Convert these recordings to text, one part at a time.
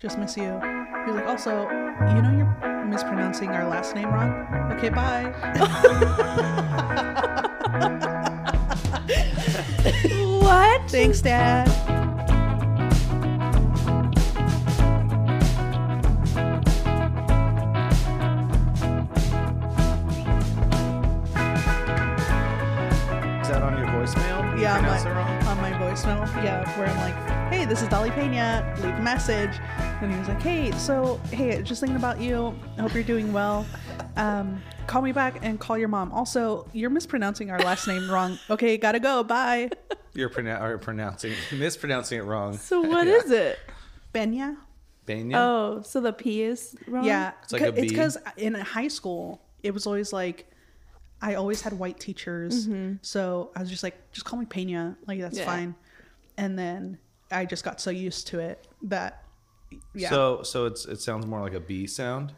Just miss you. He was like, also, you know you're mispronouncing our last name wrong. Okay, bye. What? Thanks, Dad. Is that on your voicemail? You Yeah, on my, on my voicemail. Yeah, where I'm like, hey, this is Dolly Pena. Leave a message. And he was like, hey, so, hey, just thinking about you. I hope you're doing well. Um, call me back and call your mom. Also, you're mispronouncing our last name wrong. Okay, gotta go. Bye. You're pronou- or pronouncing, mispronouncing it wrong. So what is it? Benya? Banya? Oh, so the P is wrong? Yeah, It's like a it's because in high school it was always like I always had white teachers, so I was just like, just call me Pena, like that's Yeah. fine. And then I just got so used to it that yeah, So so it's it sounds more like a B sound.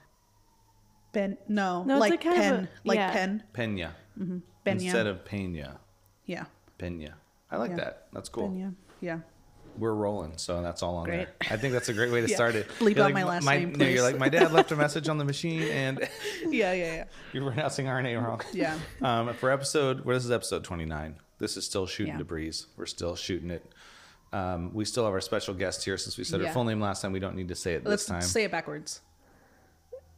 Ben no, No, it's like a kind of pen, a- like yeah. pen, Pena. Benya, Instead of Pena. yeah, Pena. I like Yeah. that. That's cool. Benya, yeah. We're rolling, so that's all on Great. there. I think that's a great way to Yeah. start it. Bleep You're out like, my last my, name, no, you're like, my dad left a message on the machine, and yeah, yeah, yeah, you're pronouncing our name wrong. yeah. Um, for episode, what is this is episode 29? This is still shooting Yeah. the breeze. We're still shooting it. Um, we still have our special guest here since we said her full name last time. We don't need to say it Let's this time. say it backwards.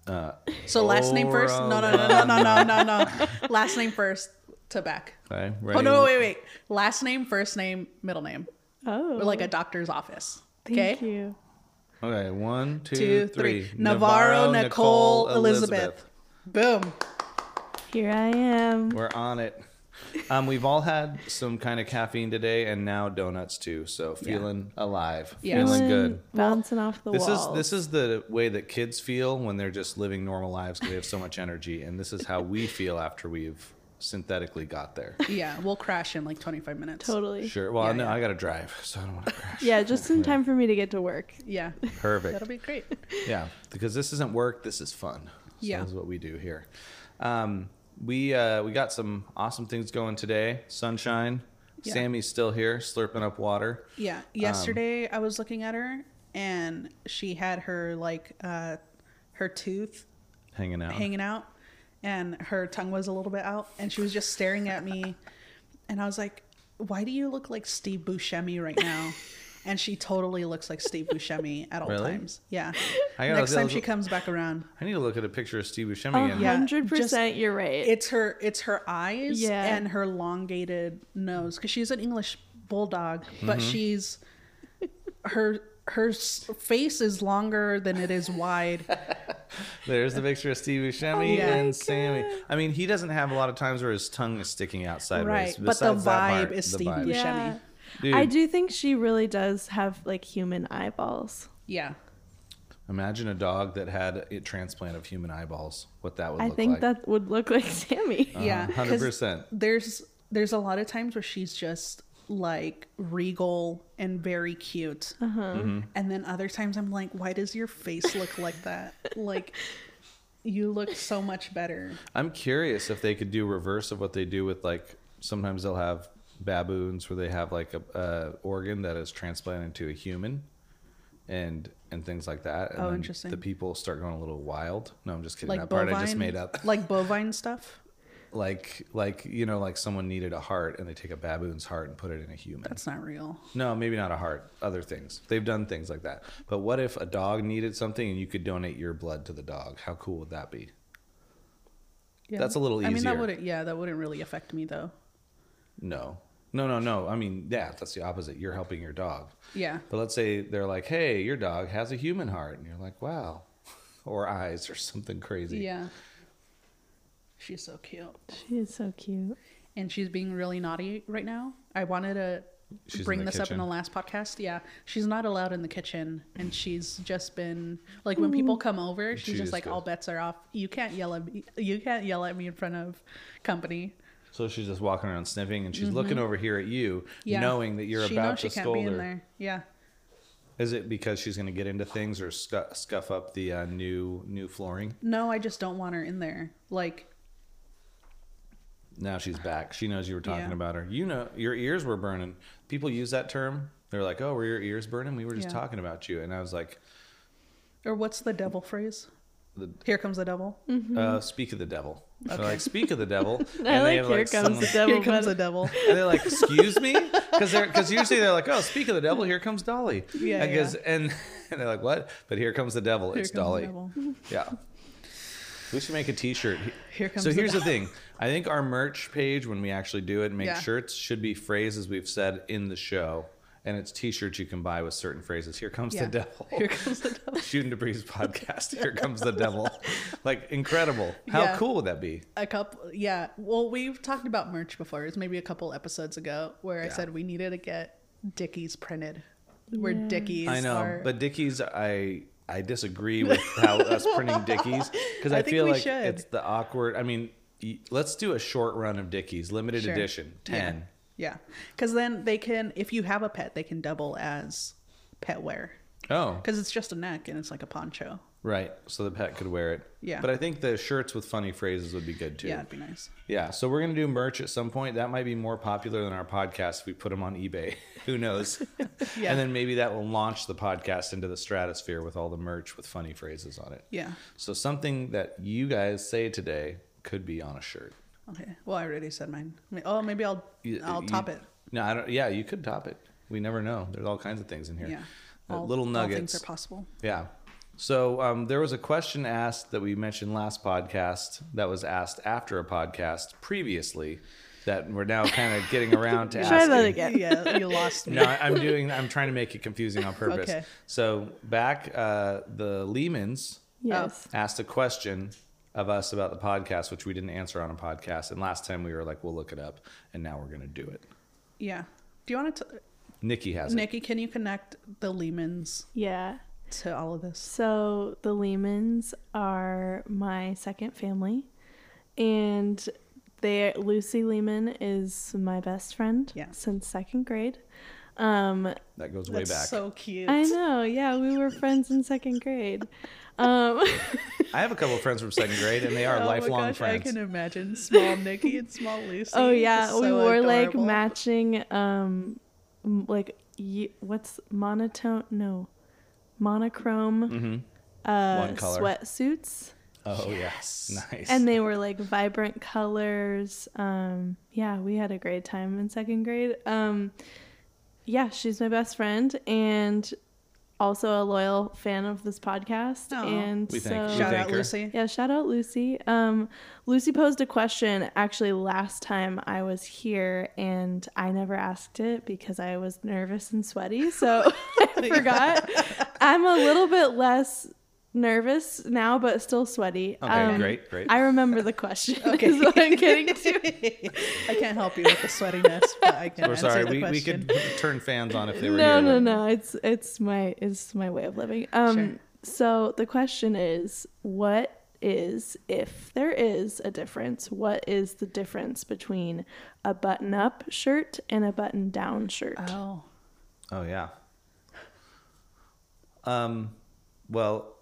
uh, So last name first? No, no, no, no, no, no, no, no. Last name first to back. okay, Oh ready? no, wait, wait. Last name, first name, middle name. Oh. Or like a doctor's office. Thank Okay. you. Okay, one, two, Two, three. three. Navarro, Nicole, Elizabeth. Boom. Here I am. We're on it. Um, we've all had some kind of caffeine today, and now donuts too. So feeling alive, Yeah. feeling good. Bouncing off the This walls. is this is the way that kids feel when they're just living normal lives because they have so much energy, and this is how we feel after we've synthetically got there. Yeah, we'll crash in like 25 minutes. totally. Sure. Well, Yeah, no, yeah. I got to drive, so I don't want to crash. Yeah, just in time for me to get to work. Yeah. Perfect. That'll be great. Yeah, because this isn't work. This is fun. So Yeah. this is what we do here. Um, we uh, we got some awesome things going today. Sunshine. Yeah. Sammy's still here, slurping up water. Yeah. Yesterday I was looking at her and she had her like uh her tooth Hanging out. hanging out and her tongue was a little bit out and she was just staring at me and I was like, "Why do you look like Steve Buscemi right now?" And she totally looks like Steve Buscemi at all Really? times. Yeah. I gotta- Next time those- she comes back around. I need to look at a picture of Steve Buscemi A again. Yeah. hundred percent, you're right. It's her it's her eyes Yeah. and her elongated nose because she's an English bulldog, but Mm-hmm. she's her her face is longer than it is wide. There's the picture of Steve Buscemi Oh my and Sammy. I mean, he doesn't have a lot of times where his tongue is sticking out sideways. Right, but the vibe part, is the Steve. Buscemi. yeah. Dude, I do think she really does have like human eyeballs. Yeah. imagine a dog that had a transplant of human eyeballs. What that would look like. I look think like. that would look like Sammy. Yeah. 'cause 100%. There's there's a lot of times where she's just like regal and very cute. Mm-hmm. And then other times I'm like, why does your face look like that? like you look so much better. I'm curious if they could do reverse of what they do with like sometimes they'll have baboons where they have like a, a organ that is transplanted to a human and and things like that. And Oh, then interesting. The people start going a little wild. No, I'm just kidding. That part I just made up. like bovine stuff. like like you know like someone needed a heart and they take a baboon's heart and put it in a human. That's not real. No, maybe not a heart. Other things. They've done things like that. But what if a dog needed something and you could donate your blood to the dog? How cool would that be? Yeah. That's a little easier. I mean, that easier. wouldn't. Yeah, that wouldn't really affect me though. No. No, no, no. I mean, yeah, that's the opposite. You're helping your dog. Yeah. But let's say they're like, "Hey, your dog has a human heart." And you're like, "Wow." Or eyes or something crazy. Yeah. She's so cute, She is so cute. and she's being really naughty right now. I wanted to She's bring the this up in the last podcast. Yeah, she's not allowed in the kitchen, and she's just been like when mm. people come over, she's She just just like goes- all bets are off. You can't yell at me. You can't yell at me in front of company. So she's just walking around sniffing and she's looking over here at you, Mm-hmm. Yeah, knowing that you're she about knows to she can't scold be in her. there. Yeah. Is it because she's going to get into things or scu- scuff up the uh, new new flooring? No, I just don't want her in there. Like, Now she's back. She knows you were talking Yeah. about her. You know, your ears were burning. People use that term. They're like, "Oh, were your ears burning?" We were just Yeah. talking about you, and I was like, Or what's the devil phrase? The, Here comes the devil. uh, speak of the devil. They're like, speak of the devil. and I like have, here comes the devil. Here comes the devil. And they're like, "Excuse me," because they're because usually they're like, "Oh, speak of the devil, here comes Dolly." Yeah, I guess, and and they're like, "What?" But here comes the devil. Here it's comes the Dolly. devil. Yeah. We should make a T-shirt. Here comes so the here's the devil. thing. I think our merch page, when we actually do it, and make Yeah. shirts, should be phrases we've said in the show, and it's T-shirts you can buy with certain phrases. Here comes Yeah. the devil. Here comes the devil. Shooting to Breeze podcast. Here comes the devil. Like incredible. How Yeah. cool would that be? A couple, yeah. Well, we've talked about merch before. It was maybe a couple episodes ago where I said we needed to get Dickies printed. Where Yeah. Dickies I know, are. but Dickies, I I disagree with how us printing Dickies because I I, feel like should. it's the awkward. I mean, let's do a short run of Dickies, limited Sure. edition, Yeah. ten. Yeah, because then they can, if you have a pet, they can double as pet wear Oh, because it's just a neck and it's like a poncho. right. So the pet could wear it. Yeah. But I think the shirts with funny phrases would be good too. Yeah, it'd be nice. Yeah, so we're gonna do merch at some point. That might be more popular than our podcast if we put them on eBay. Who knows? Yeah. And then maybe that will launch the podcast into the stratosphere with all the merch with funny phrases on it. Yeah. So something that you guys say today could be on a shirt. Okay. Well, I already said mine. I mean, Oh, maybe I'll You- I'll you- top it. No, I don't. Yeah, you could top it. We never know. There's all kinds of things in here. Yeah. Uh, All- little all nuggets. things are possible. Yeah. So um, there was a question asked that we mentioned last podcast that was asked after a podcast previously that we're now kind of getting around to asking. Try asking. that again. Yeah, you lost me. No, I- I'm doing. I'm trying to make it confusing on purpose. Okay. So back, uh, the Lehmans Yes. asked a question of us about the podcast, which we didn't answer on a podcast. And last time we were like, "We'll look it up," and now we're going to do it. Yeah. Do you want to, Nikki has it. Nikki? Can you connect the Lehmans Yeah. to all of this? So the Lehmans are my second family, and they Lucy Lehman is my best friend Yeah. since second grade. Um, That goes way That's back. so cute. I know, yeah, we were friends in second grade. Um, I have a couple of friends from second grade, and they are Oh my lifelong gosh, friends. I can imagine small Nikki and small Lucy. oh yeah, So we wore like matching, um, like y- what's monotone? No, monochrome. hmm Uh, sweatsuits. Oh yes, nice. and they were like vibrant colors um yeah we had a great time in second grade um yeah she's my best friend and also a loyal fan of this podcast Aw. and We so thank- we Shout thank out her. Lucy. yeah shout out lucy um lucy posed a question actually last time i was here and i never asked it because i was nervous and sweaty so i forgot i'm a little bit less nervous now but still sweaty okay, Um, great, great. I remember the question. Okay. is what I'm getting to. I can't help you with the sweatiness, but I can we're answer sorry. the We, we could turn fans on if they were No, here. no, but- no. It's it's my it's my way of living. Um, Sure. so the question is, what is if there is a difference? What is the difference between a button-up shirt and a button-down shirt? Oh, Oh yeah. Um, well,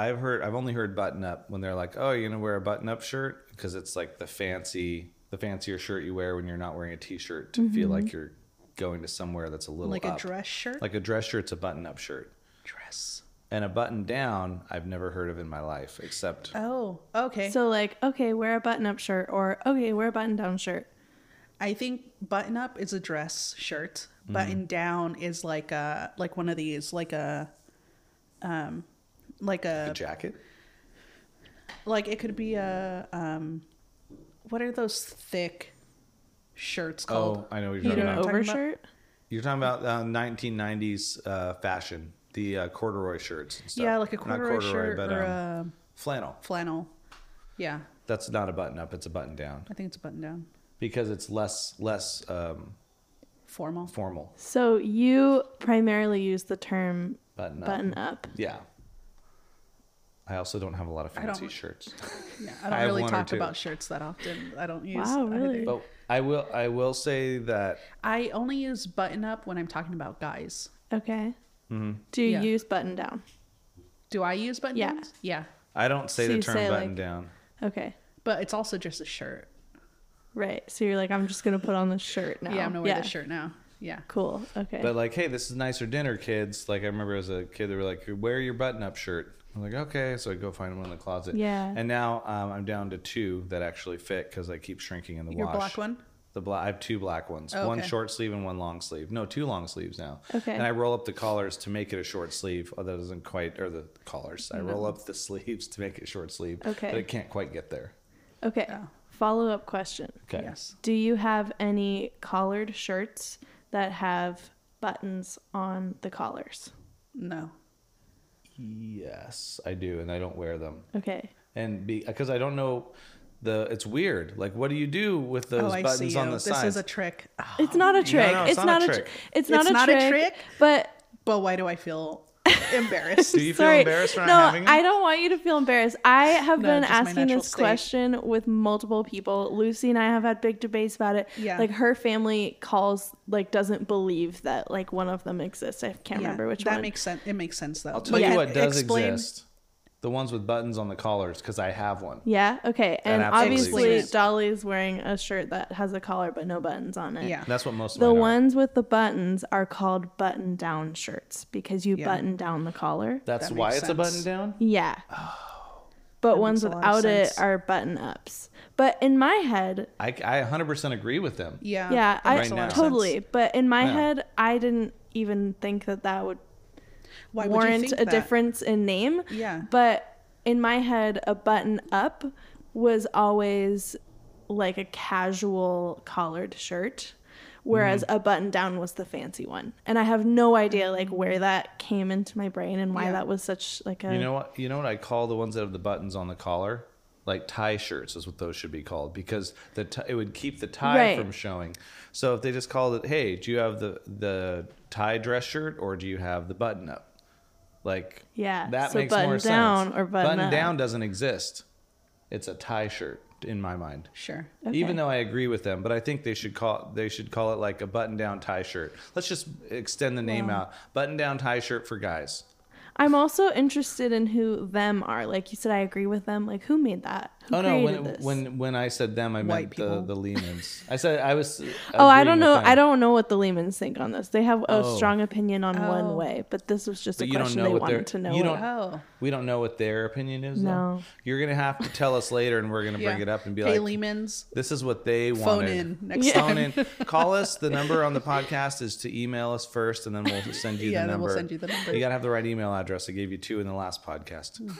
I've heard I've only heard button up when they're like, "Oh, you're gonna wear a button up shirt," because it's like the fancy, the fancier shirt you wear when you're not wearing a t-shirt to feel like you're going to somewhere that's a little like up. a dress shirt. Like a dress shirt's a button up shirt, dress. and a button down I've never heard of in my life, except Oh, okay. So like, okay, wear a button-up shirt, or okay, wear a button-down shirt. I think button up is a dress shirt. Mm-hmm. Button down is like a like one of these like a um like a a jacket. like it could be a um what are those thick shirts called? Oh, I know what You you're Like talking about. what I'm talking overshirt. You're talking about uh, 1990s uh, fashion, the uh, corduroy shirts. And stuff. yeah, like a Not corduroy, shirt but or um, a flannel. flannel. Yeah, That's not a button up; it's a button down I think it's a button down. because it's less less um, Formal. formal. So you primarily use the term Button up. button up. Yeah. I also don't have a lot of fancy don't- shirts, Yeah, I I don't have really talk about shirts that often. I don't use. Wow, really? either. but I will. I will say that I only use button up when I'm talking about guys. Okay. mhm, Do you Yeah. use button down? Do I use button Yeah. downs? Yeah, I don't say So the term say, button like- down. Okay. but it's also just a shirt. Right. So you're like, I'm just gonna put on the shirt now. Yeah, I'm gonna wear this shirt now. Yeah. Cool. Okay. But like, hey, this is nicer dinner, kids. Like I remember as a kid, they were like, wear your button-up shirt. I'm like, okay, so I go find one in the closet. Yeah. And now um, I'm down to two that actually fit because I keep shrinking in the Your wash. black one? The black. I have two black ones. Oh, One okay. short sleeve and one long sleeve. No, two long sleeves now. Okay. And I roll up the collars to make it a short sleeve. Oh, that doesn't quite. Or the collars. I roll up the sleeves to make it short sleeve. Okay. But it can't quite get there. okay. Yeah. Follow up question. Okay. Yes. Do you have any collared shirts that have buttons on the collars? No. Yes, I do, and I don't wear them. Okay. and because I don't know the it's weird. Like, what do you do with oh, those oh, I buttons see on you. the This sides? is a trick. Oh, It's not a trick. no, it's, not, a trick. It's not, It's a, not a trick, trick? But but why do I feel embarrassed? do you feel sorry. embarrassed for not no, having them? I don't want you to feel embarrassed. I have No, been asking this state. question with multiple people. Lucy and I have had big debates about it. Yeah. Like her family calls like doesn't believe that like one of them exists. I can't Yeah, remember which that one. That makes sense. It makes sense though. I'll tell But you can- what does explain- exist: the ones with buttons on the collars, because I have one. yeah. Okay. And absolutely obviously exists. Dolly's wearing a shirt that has a collar but no buttons on it. Yeah. That's what most of The mine are. ones with the buttons are called button down shirts because you Yeah. button down the collar. That's That why makes it's a sense. button down. Yeah. Oh. but ones makes a lot of without it sense. are button ups. But in my head, I, I 100% agree with them. Yeah. yeah, that I makes a lot of totally. But in my Yeah. head, I didn't even think that that would Why would you warrant think a that? difference in name. Yeah. But in my head, a button up was always like a casual collared shirt. Whereas Mm-hmm. a button down was the fancy one, and I have no idea like where that came into my brain and why Yeah. that was such like a You know what? You know what I call the ones that have the buttons on the collar? Like tie shirts is what those should be called because the t- it would keep the tie Right. from showing. So if they just called it, "Hey, do you have the the tie dress shirt or do you have the button up?" Like Yeah, that so makes button more down sense. or button up. down doesn't exist. It's a tie shirt in my mind. Sure. Okay. Even though I agree with them, but I think they should call they should call it like a button down tie shirt. Let's just extend the name out. Button down tie shirt for guys. I'm also interested in who them are. Like you said, I agree with them. Like who made that? Who Oh no! When this? when when I said them, I meant White the people. the Lehmans. I said I was. oh, I don't know. I don't know what the Lehmans think on this. They have a Oh. strong opinion on Oh. one way, but this was just But a you don't question know they wanted to know. you don't- Oh. We don't know what their opinion is. though. No. You're gonna have to tell us later, and we're gonna bring Yeah. it up and be hey, like, Lehman's, "This is what they phone wanted." in next Yeah. Phone in. Call us. The number on the podcast is to email us first, and then we'll send you Yeah, the then number. we'll send you the number. You gotta have the right email address. I gave you two in the last podcast. Hmm.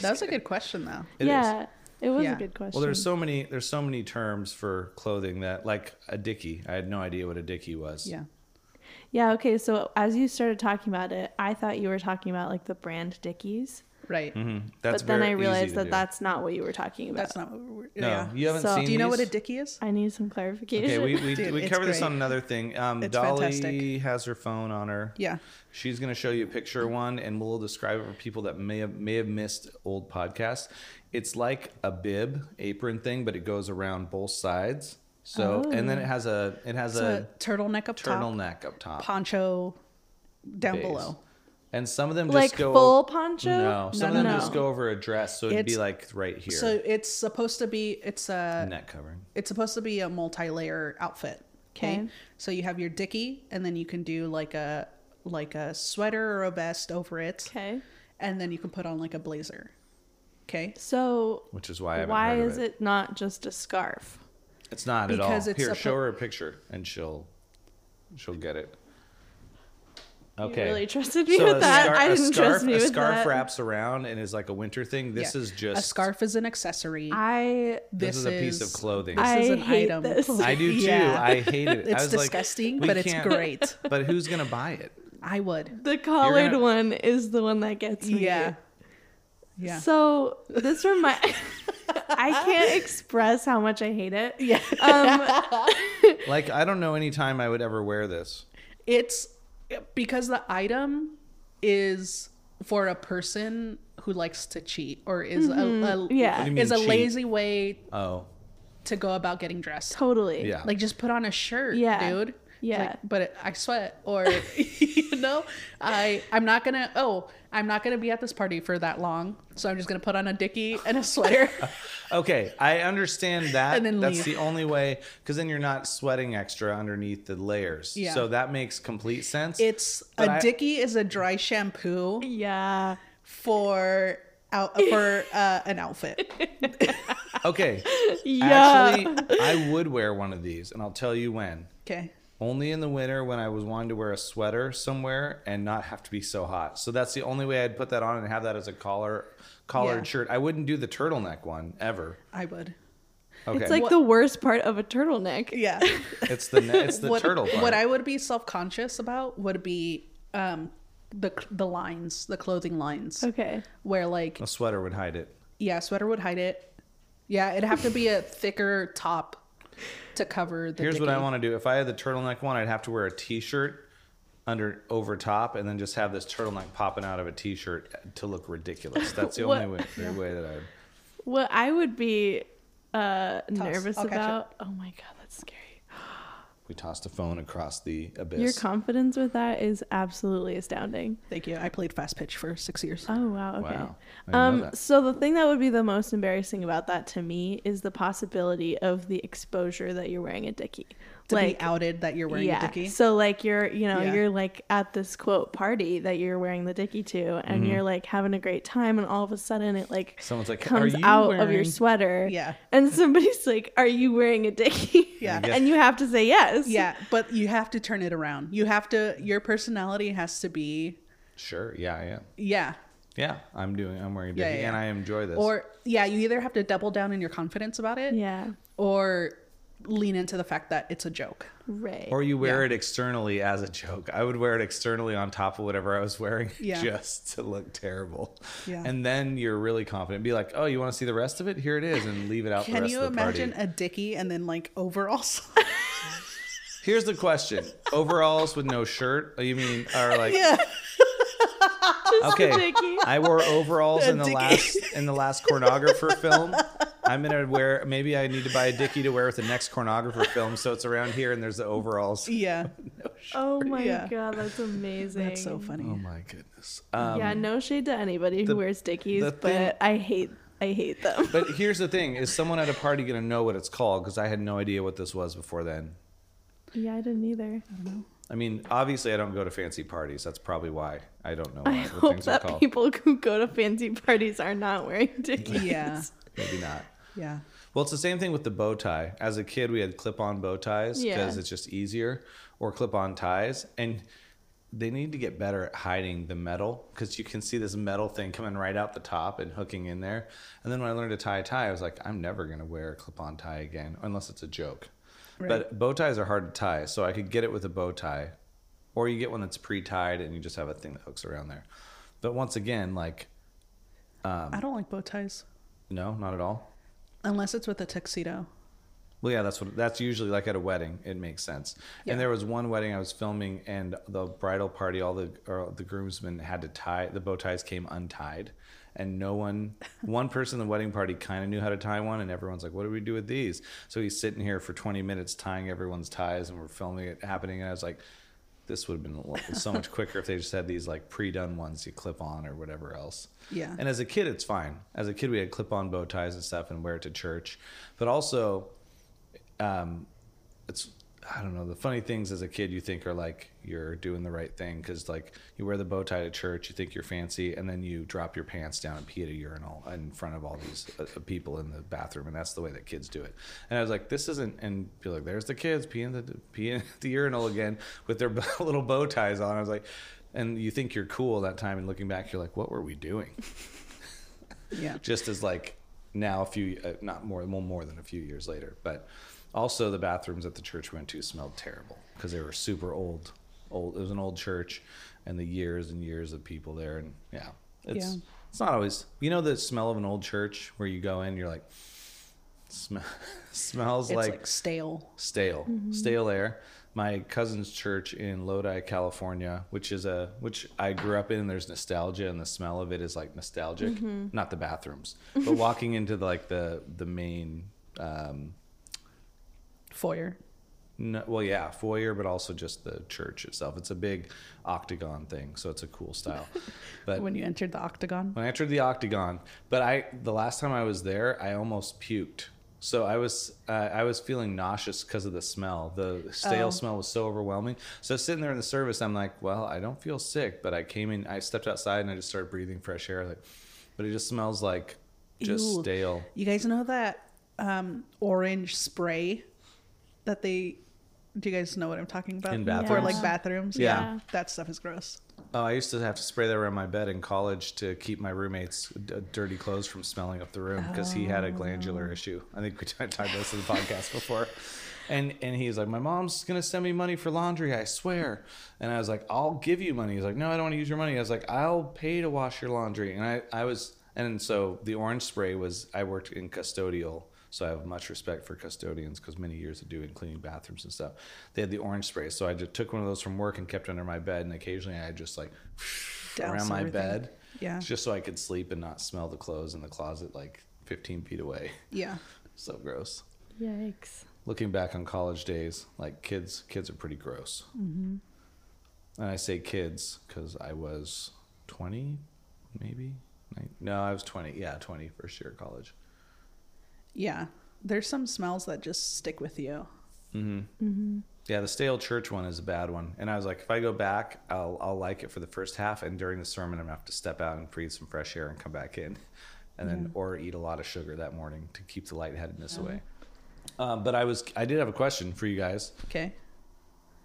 That was a good question though. It is. Yeah, it was Yeah. a good question. Well, there's so many. There's so many terms for clothing that, like a dickie. I had no idea what a dickie was. Yeah. yeah. Okay, so as you started talking about it, I thought you were talking about like the brand Dickies, Right. Mhm. That's but then I realized that do. that's not what you were talking about. That's not what we're. no. yeah. You haven't So- seen. Do you know what a these? dickie is? I need some clarification. Okay, we we, Dude, we it's cover this great. on another thing. Um, It's Dolly fantastic. has her phone on her. Yeah. She's gonna show you a picture of one, and we'll describe it for people that may have may have missed old podcasts. It's like a bib apron thing, but it goes around both sides. So, and then it has a it has It's a, a turtleneck up top, turtleneck up top, poncho down base. below. and some of them just like go full poncho. No, some No, of them no. just go over a dress, so it'd be like right here, So it's supposed to be. It's a. neck covering. It's supposed to be a multi-layer outfit. Okay. Okay. So you have your dicky, and then you can do like a like a sweater or a vest over it, Okay, and then you can put on like a blazer. Okay. so Which is why I why heard of is it. it not just a scarf? It's not at all. It's Here, suppo- show her a picture, and she'll she'll get it. Okay. You really trusted me So with a that. scar- I a didn't scarf, trust me with that. a scarf wraps around and is like a winter thing. This Yeah. is just a scarf is an accessory. I This, This is a piece of clothing. This I is an hate item. this. I do too. Yeah. I hate it. I It's was like, disgusting, we but it's great. But who's gonna buy it? I would. the collared gonna- one is the one that gets me. Yeah. Yeah. So this remind I can't express how much I hate it. yeah. Um, Like I don't know any time I would ever wear this. It's because the item is for a person who likes to cheat or is a, a Mm-hmm. Yeah. What do you is a cheat? lazy way Oh, to go about getting dressed. totally. yeah. Like just put on a shirt, Yeah. dude. Yeah. Like, but I sweat, or you know, I I'm not gonna. Oh, I'm not gonna be at this party for that long, so I'm just gonna put on a dicky and a sweater. Okay, I understand that. And then That's leave. the only way because then you're not sweating extra underneath the layers. Yeah. So that makes complete sense. it's But a I- dicky is a dry shampoo Yeah. for out for uh, an outfit. okay. Yeah. Actually, I would wear one of these, and I'll tell you when. Okay. Only in the winter when I was wanting to wear a sweater somewhere and not have to be so hot. So that's the only way I'd put that on and have that as a collar collared Yeah. shirt. I wouldn't do the turtleneck one ever. I would. Okay. It's like What- the worst part of a turtleneck. Yeah. it's the ne- it's the what, turtle part. What I would be self conscious about would be um the the lines, the clothing lines, Okay. where like a sweater would hide it. yeah, sweater would hide it. Yeah, it'd have to be a thicker top to cover the. Here's what I want to do. If I had the turtleneck one, I'd have to wear a t-shirt under over top and then just have this turtleneck popping out of a t-shirt to look ridiculous. That's the What- only way, the way that I would. What I would be uh, nervous I'll about. Oh my god, that's scary. We tossed a phone across the abyss. Your confidence with that is absolutely astounding. Thank you. I played fast pitch for six years. Oh wow, okay. Wow. I didn't know Um that. so the thing that would be the most embarrassing about that to me is the possibility of the exposure that you're wearing a dickie. To like be outed that you're wearing yeah. a dicky. So like you're you know, Yeah. you're like at this quote party that you're wearing the dickie to and Mm-hmm. you're like having a great time and all of a sudden it like Someone's like, "Are comes you out of your sweater. Yeah. And somebody's like, Are you wearing a dickie? Yeah. and you have to say yes. Yeah, but you have to turn it around. You have to. Your personality has to be. Sure. Yeah. Yeah. Yeah. Yeah. I'm doing. I'm wearing a Yeah, dicky, yeah, and. I enjoy this. Or yeah, you either have to double down in your confidence about it, Yeah. or lean into the fact that it's a joke. Right. Or you wear Yeah. it externally as a joke. I would wear it externally on top of whatever I was wearing Yeah. just to look terrible. Yeah. And then you're really confident. Be like, oh, you want to see the rest of it? Here it is, and leave it out the Can rest you of the imagine party. a dicky and then like overalls? Here's the question: Overalls with no shirt? Oh, you mean are like yeah. Just okay? a dickie. I wore overalls A in the dickie. last in the last pornographer film. I'm gonna wear. Maybe I need to buy a dickie to wear with the next pornographer film, so it's around here, and there's the overalls. Yeah. Oh my Yeah. god, that's amazing. That's so funny. Oh my goodness. Um, yeah, no shade to anybody who wears dickies, the but thing- I hate I hate them. But here's the thing: is someone at a party gonna know what it's called? Because I had no idea what this was before then. yeah, I didn't either. I mean, obviously, I don't go to fancy parties. That's probably why I don't know I what, what hope things that called. people who go to fancy parties are not wearing dickies. Yeah. Maybe not. Yeah. Well, it's the same thing with the bow tie. As a kid, we had clip-on bow ties because Yeah. it's just easier, or clip-on ties, and they need to get better at hiding the metal because you can see this metal thing coming right out the top and hooking in there. And then when I learned to tie a tie, I was like, I'm never gonna wear a clip-on tie again unless it's a joke. But bow ties are hard to tie, so I could get it with a bow tie, or you get one that's pre-tied and you just have a thing that hooks around there. But once again, like, um, I don't like bow ties no, not at all. unless it's with a tuxedo. Well, yeah, that's what that's usually like at a wedding. It makes sense. Yeah. And there was one wedding I was filming, and the bridal party, all the or the groomsmen had to tie the bow ties came untied, and no one, one person in the wedding party kind of knew how to tie one, and everyone's like, "What do we do with these?" So he's sitting here for twenty minutes tying everyone's ties, and we're filming it happening, and I was like. This would have been so much quicker if they just had these like pre-done ones you clip on or whatever else. Yeah. And as a kid, it's fine. As a kid, we had clip-on bow ties and stuff and wear it to church. But also, um, it's I don't know the funny things as a kid you think are like you're doing the right thing because like you wear the bow tie to church you think you're fancy and then you drop your pants down and pee at a urinal in front of all these uh, uh, people in the bathroom and that's the way that kids do it. And I was like this isn't and be like there's the kids peeing the peeing at the urinal again with their little bow ties on. I was like and you think you're cool that time and looking back you're like what were we doing? Yeah. just as like now a few uh, not more well, more than a few years later but also the bathrooms at the church we went to smelled terrible because they were super old old it was an old church and the years and years of people there and yeah it's Yeah. it's not always you know the smell of an old church where you go in you're like sm- smells like, like, stale. stale stale air my cousin's church in lodi california which is a which i grew up in and there's nostalgia and the smell of it is like nostalgic not the bathrooms but walking into the, like the the main um Foyer. No, well, yeah, foyer, but also just the church itself. It's a big octagon thing, so it's a cool style. But When you entered the octagon. when I entered the octagon, but I the last time I was there, I almost puked. So I was uh, I was feeling nauseous because of the smell. The stale Oh. smell was so overwhelming. So sitting there in the service, I'm like, well, I don't feel sick, but I came in, I stepped outside and I just started breathing fresh air. Like, but it just smells like just Ew. stale. You guys know that um, orange spray that they. Do you guys know what I'm talking about? In bathrooms. For bathrooms? like bathrooms. Yeah. That stuff is gross. Oh, I used to have to spray that around my bed in college to keep my roommate's d- dirty clothes from smelling up the room because he had a glandular oh. issue. I think we talked about this in the podcast before. And and he's like, my mom's gonna send me money for laundry, I swear. And I was like, I'll give you money. He's like, no, I don't want to use your money. I was like, I'll pay to wash your laundry. And I I was and so the orange spray was I worked in custodial. So I have much respect for custodians because many years of doing cleaning bathrooms and stuff. They had the orange spray, so I just took one of those from work and kept it under my bed. And occasionally I just like Douse around my everything. bed, Yeah. just so I could sleep and not smell the clothes in the closet like 15 feet away. Yeah. So gross. Yikes. Looking back on college days, like kids, kids are pretty gross. Mm-hmm. And I say kids because I was 20, maybe. No, I was 20. Yeah, 20 first year of college. Yeah. There's some smells that just stick with you. Yeah, the stale church one is a bad one. And I was like, if I go back, I'll I'll like it for the first half, and during the sermon, I'm gonna have to step out and breathe some fresh air and come back in, and then or eat a lot of sugar that morning to keep the lightheadedness away. Um, but I was I did have a question for you guys Okay.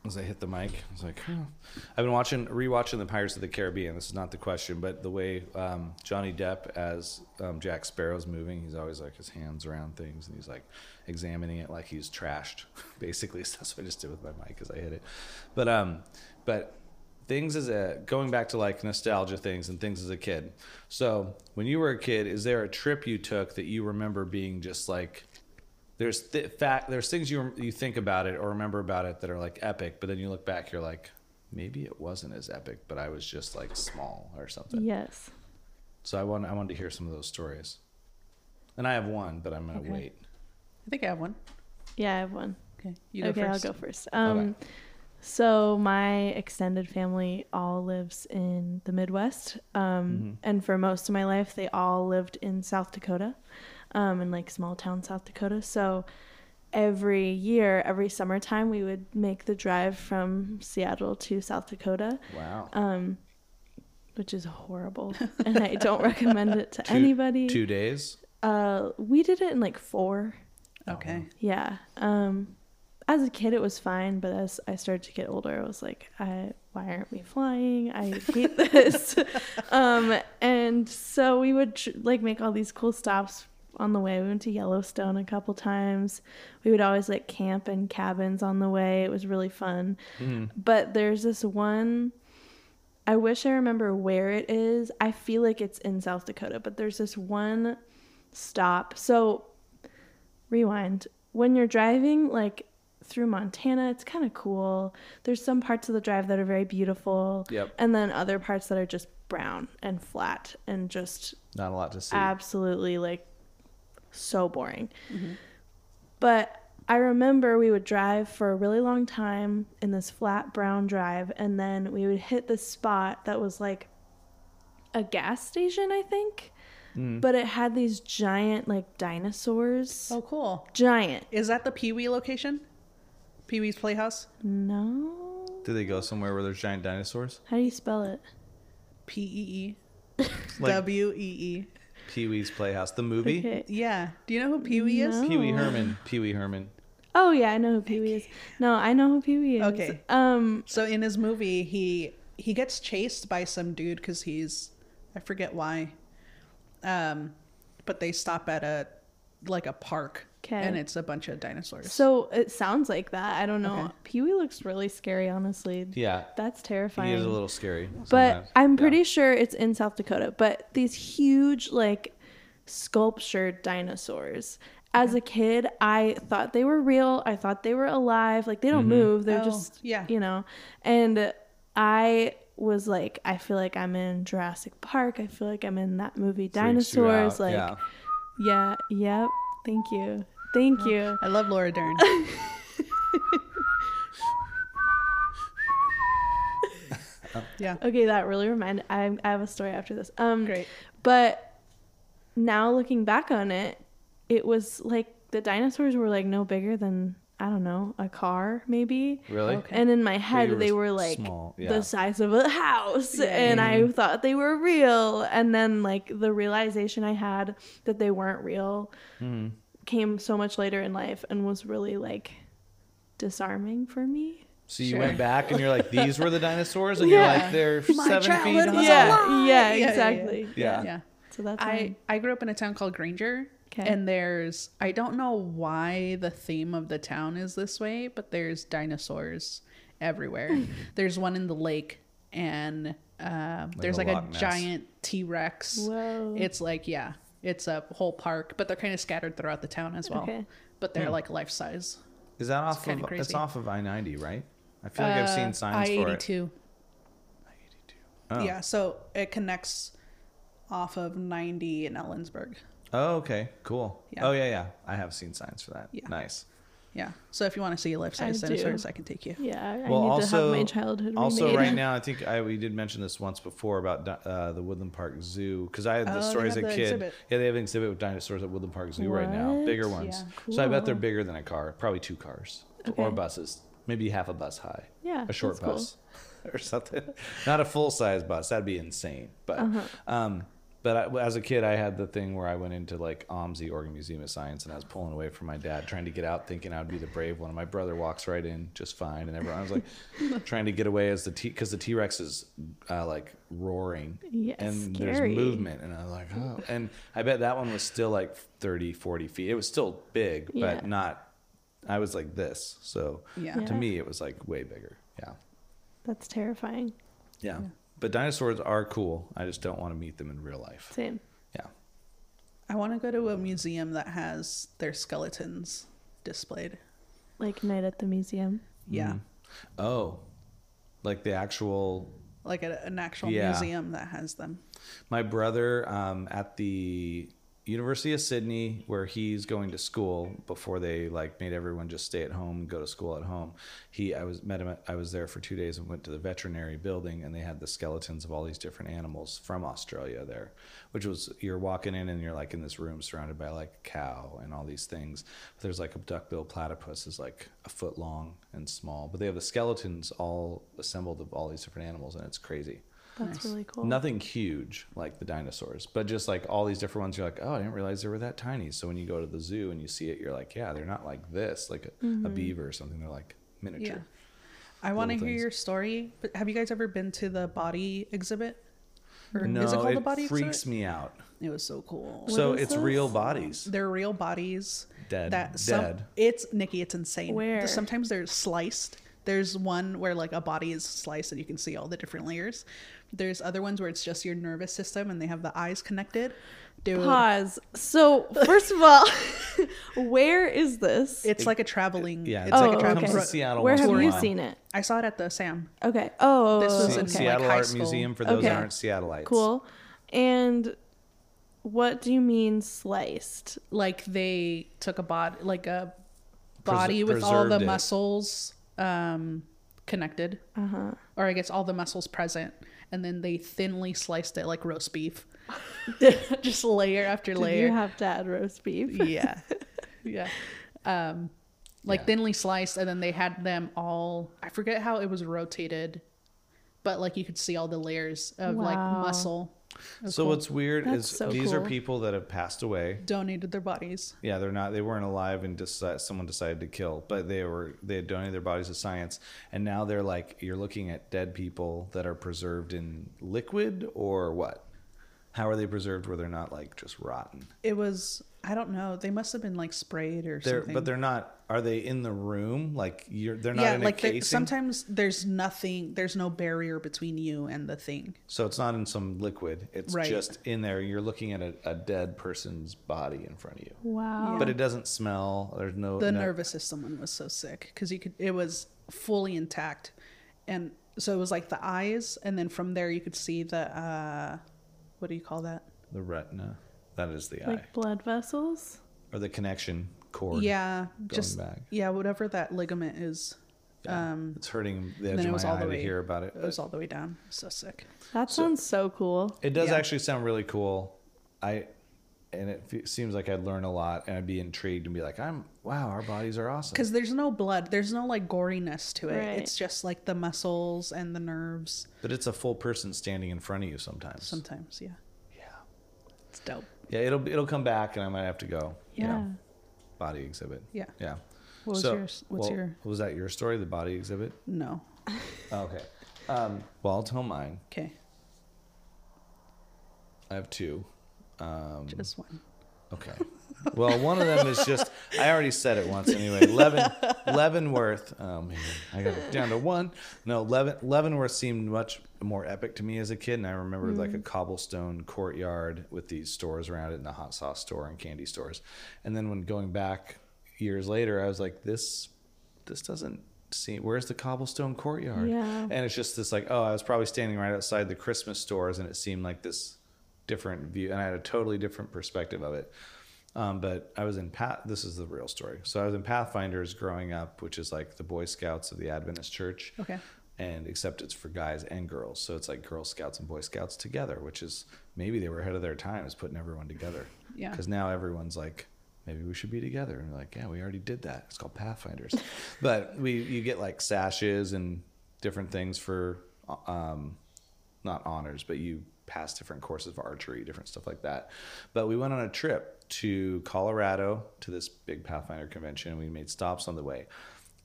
As I hit the mic. I was like. I've been watching rewatching the Pirates of the Caribbean. This is not the question, but the way um, Johnny Depp as um, Jack Sparrow's moving, he's always like his hands around things and he's like examining it like he's trashed. Basically, so that's what I just did with my mic as I hit it. But um, but things as a going back to like nostalgia things and things as a kid. So when you were a kid, is there a trip you took that you remember being just like there's th- fact there's things you you think about it or remember about it that are like epic, but then you look back, you're like, maybe it wasn't as epic, but I was just like small or something. Yes. So I want I wanted to hear some of those stories, and I have one, but I'm gonna Okay. wait. I think I have one. Yeah, I have one. Okay. You go okay, first. I'll go first. Um, So my extended family all lives in the Midwest, um, and for most of my life, they all lived in South Dakota, um, in like small town South Dakota. So every year, every summertime, we would make the drive from Seattle to South Dakota, Wow. um, which is horrible, and I don't recommend it to Two- anybody. Two days. Uh, we did it in like four. Okay. Yeah. Um as a kid it was fine, but as I started to get older, I was like, I why aren't we flying? I hate this. um and so we would tr- like make all these cool stops on the way. We went to Yellowstone a couple times. We would always like camp in cabins on the way. It was really fun. Hmm. But there's this one I wish I remember where it is. I feel like it's in South Dakota, but there's this one stop. So rewind when you're driving like through montana it's kind of cool there's some parts of the drive that are very beautiful Yep. and then other parts that are just brown and flat and just Not a lot to see. absolutely like so boring mm-hmm. but i remember we would drive for a really long time in this flat brown drive and then we would hit this spot that was like a gas station i think mm. but it had these giant like dinosaurs Oh, cool. giant Is that the Pee Wee location? Pee Wee's Playhouse? no Did they go somewhere where there's giant dinosaurs? how do you spell it P E E. Like W E E. Pee Wee's Playhouse, the movie. okay Yeah. Do you know who Pee Wee is? No. Pee Wee Herman. Pee Wee Herman. oh yeah i know who pee-wee is no i know who pee-wee is Okay. um So in his movie, he he gets chased by some dude because he's I forget why. Um, but they stop at a like a park, 'Kay. and it's a bunch of dinosaurs. so it sounds like that i don't know Okay. pee-wee looks really scary honestly Yeah. that's terrifying. He terrifying is a little scary. but. I'm Yeah. pretty sure it's in South Dakota. But these huge, like, sculptured dinosaurs. As a kid, I thought they were real. I thought they were alive. Like they don't mm-hmm. move. They're Oh, just, yeah. you know. And I was like, I feel like I'm in Jurassic Park. I feel like I'm in that movie Freaks Dinosaurs. Like, yeah. yeah, yep. Thank you. Thank you. I love Laura Dern. yeah. Okay, that really reminded. I, I have a story after this. Um, Great. But now looking back on it, it was like the dinosaurs were like no bigger than I don't know a car maybe. Really? Okay. And in my head, you were they were like small, yeah. the size of a house, Yeah. and I thought they were real. And then like the realization I had that they weren't real Mm-hmm. came so much later in life and was really like disarming for me. So you Sure. went back and you're like, these were the dinosaurs, and Yeah. you're like, they're My seven feet childhood yeah, lie. yeah, Yeah, yeah, exactly. yeah. Yeah. So that's I I I grew up in a town called Granger. 'Kay. And there's I don't know why the theme of the town is this way, but there's dinosaurs everywhere. there's one in the lake and um, there's a like a Loch Ness. giant T Rex. It's like yeah, it's a whole park, but they're kind of scattered throughout the town as well. Okay. But they're like life size. Is that off kinda of? It's off of I ninety, right? I feel like I've seen signs I for eighty it. two. Oh. Yeah, so it connects off of ninety in Ellensburg. Oh, okay, cool. Yeah. Oh yeah, yeah. I have seen signs for that. Yeah. Nice. Yeah. So if you want to see a life size I dinosaurs, do. I can take you. Yeah, I Well, need also, to have my childhood also remade. right now, I think I we did mention this once before about uh, the Woodland Park Zoo because I had the Oh, story as a kid. exhibit. Yeah, they have an exhibit with dinosaurs at Woodland Park Zoo right now, bigger ones. Yeah. So I bet they're bigger than a car, probably two cars Okay. or buses, maybe half a bus high. Yeah, a short that's cool. bus or something. Not a full size bus. That'd be insane. But Uh um, but I, as a kid, I had the thing where I went into like OMSI, Oregon Museum of Science, and I was pulling away from my dad, trying to get out, thinking I'd be the brave one. And my brother walks right in just fine, and everyone I was like trying to get away as the T because the T Rex is uh, like roaring Yeah, and scary. there's movement, and I was like, oh, and I bet that one was still like 30, 40 feet. It was still big, Yeah. but not. I was like this, so Yeah. to Yeah. me it was like way bigger. Yeah. That's terrifying. Yeah. But dinosaurs are cool. I just don't want to meet them in real life. Same. Yeah. I want to go to a museum that has their skeletons displayed. Like night at the museum. Yeah. Mhm. Oh, like the actual. Like a, an actual Yeah. museum that has them. My brother um, at the University of Sydney, where he's going to school before they like made everyone just stay at home and go to school at home. He, I was met him. At, I was there for two days and went to the veterinary building, and they had the skeletons of all these different animals from Australia there, which was you're walking in and you're like in this room surrounded by like a cow and all these things. But there's like a duckbill platypus is like a foot long and small, but they have the skeletons all assembled of all these different animals, and it's crazy. That's Nice. really cool. Nothing huge like the dinosaurs, but just like all these different ones, you're like, oh, I didn't realize they were that tiny. So when you go to the zoo and you see it, you're like, yeah, they're not like this, like a, a mm-hmm. beaver or something. They're like miniature. Yeah. I want to hear your story, but have you guys ever been to the body exhibit? Or No, is it called it the body freaks exhibit? me out. It was so cool. What so it's this? real bodies. They're real bodies. Dead. That some, Dead. It's Nikki. It's insane. Where? Sometimes they're sliced. There's one where like a body is sliced and you can see all the different layers. There's other ones where it's just your nervous system and they have the eyes connected. Dude, Pause. So first of all, where is this? it's like a traveling. Yeah, it's it's like Oh, a traveling. comes okay. to Seattle Where have you seen it? I saw it at the Sam. Okay. Oh, This was okay. in Se- like, Seattle high Art school. Museum for those Okay. that aren't Seattleites. Cool. And what do you mean sliced? Like they took a body, like a Preser- body with all the it. muscles um, connected, Uh huh. or I guess all the muscles present, and then they thinly sliced it like roast beef, just layer after Did layer. you have to add roast beef? yeah yeah um like Yeah. thinly sliced and then they had them all i forget how it was rotated but like you could see all the layers of like muscle So cool. what's weird That's is so these are people that have passed away. donated their bodies Yeah, they're not. They weren't alive, and decide, someone decided to kill. But they were. They had donated their bodies to science, and now they're like you're looking at dead people that are preserved in liquid or what? How are they preserved where they're not like just rotten? it was i don't know they must have been like sprayed or They're something but they're not. Are they in the room? Like you're. They're not yeah in like a there- casing. sometimes there's nothing there's no barrier between you and the thing So it's not in some liquid. It's Right. just in there. You're looking at a, a dead person's body in front of you. Wow. But it doesn't smell. There's no. the no- nervous system one was so sick because you could it was fully intact and so it was like the eyes and then from there you could see the uh what do you call that The retina. That is the eye. like blood vessels. or the connection cord. yeah just back. yeah whatever that ligament is Yeah. Um, it's hurting the then edge it of was my all eye the to way- hear about it. it was all the way down. So sick. That So- sounds so cool. It does Yeah. actually sound really cool. I and it fe- seems like I'd learn a lot, and I'd be intrigued and be like, "I'm wow, our bodies are awesome." Because there's no blood, there's no like goriness to it. Right. It's just like the muscles and the nerves. But it's a full person standing in front of you sometimes. Sometimes, yeah, yeah, it's dope. Yeah. It'll it'll come back, and I might have to go. Yeah. body exhibit. Yeah. Yeah. What was So, yours? What's well, your Was that your story? The body exhibit? no? Oh, okay. Um, well, I'll tell mine. Okay, I have two. Um, just one. Okay. Well, one of them is just, I already said it once anyway. Levin, Leavenworth. Oh, man. I got it down to one. No, Levin, Leavenworth seemed much more epic to me as a kid. And I remember like a cobblestone courtyard with these stores around it and the hot sauce store and candy stores. And then when going back years later, I was like, this, this doesn't seem, where's the cobblestone courtyard? Yeah. And it's just this like, oh, I was probably standing right outside the Christmas stores and it seemed like this different view and I had a totally different perspective of it. Um, but I was in Path. This is the real story. So I was in Pathfinders growing up, which is like the Boy Scouts of the Adventist Church. Okay. And except it's for guys and girls, so it's like Girl Scouts and Boy Scouts together, which is maybe they were ahead of their times putting everyone together. Yeah. Because now everyone's like, maybe we should be together, and we're like, yeah, we already did that. It's called Pathfinders. but we you get like sashes and different things for um, not honors, but you pass different courses of archery, different stuff like that. But we went on a trip to Colorado to this big Pathfinder convention. And we made stops on the way.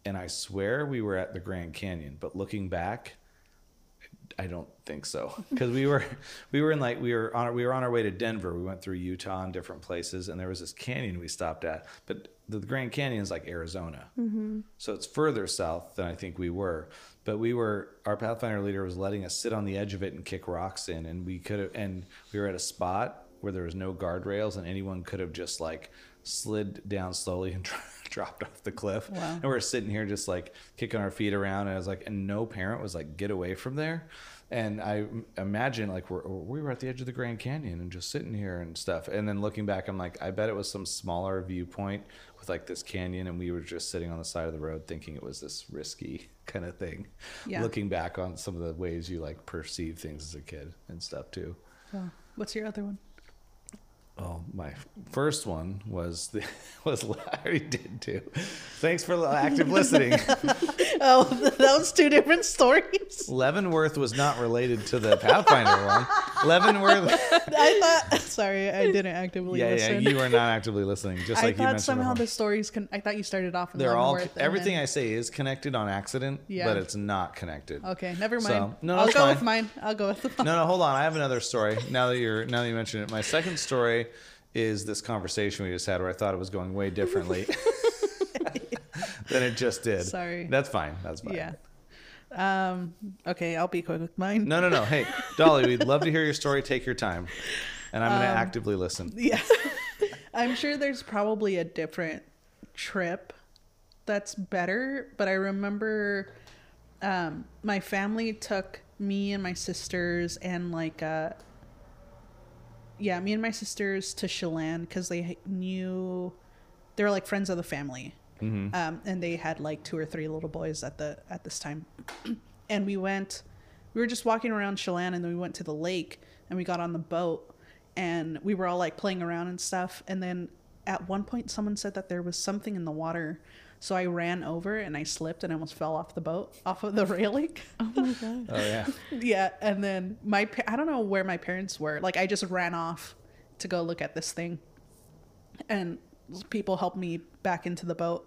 And I swear we were at the Grand Canyon, but looking back, I don't think so because we were we were in like we were on we were on our way to Denver. We went through Utah and different places, and there was this canyon we stopped at. But the Grand Canyon is like Arizona, mm-hmm. so it's further south than I think we were. But we were our Pathfinder leader was letting us sit on the edge of it and kick rocks in, and we could have and we were at a spot where there was no guardrails, and anyone could have just like slid down slowly and dropped off the cliff. Wow. And we're sitting here just like kicking our feet around, and I was like, and no parent was like, get away from there. And I imagine like we're, we were at the edge of the Grand Canyon and just sitting here and stuff. And then looking back, I'm like, I bet it was some smaller viewpoint with like this canyon, and we were just sitting on the side of the road thinking it was this risky kind of thing. Yeah. Looking back on some of the ways you like perceive things as a kid and stuff too. What's your other one? Oh, my first one was the was I already did too. Thanks for active listening. Oh, those two different stories. Leavenworth was not related to the Pathfinder one. Leavenworth, I thought. Sorry, I didn't actively yeah, yeah, listen. you are not actively listening. Just I like you thought mentioned. somehow before. the stories. Con- I thought you started off. In they're all Leavenworth and everything then- I say is connected on accident, Yeah. but it's not connected. Okay, never So, mind. no, I'll go fine. with mine. I'll go with the. No, no, hold on. I have another story. Now that you're now that you mention it, my second story is this conversation we just had where I thought it was going way differently than it just did. Sorry. That's fine. That's fine. Yeah. Um. Okay, I'll be quick with mine. No, no, no. Hey, Dolly, we'd love to hear your story. Take your time. And I'm going Um, to actively listen. Yeah. I'm sure there's probably a different trip that's better, but I remember um my family took me and my sisters and like uh yeah, me and my sisters to Chelan cuz they knew they were like friends of the family. Mm-hmm. Um and they had like two or three little boys at the at this time. and we went we were just walking around Chelan and then we went to the lake and we got on the boat and we were all like playing around and stuff and then at one point someone said that there was something in the water so i ran over and i slipped and almost fell off the boat off of the railing. Oh my god. Oh, yeah. yeah and then my pa- i don't know where my parents were. Like i just ran off to go look at this thing. And people helped me back into the boat.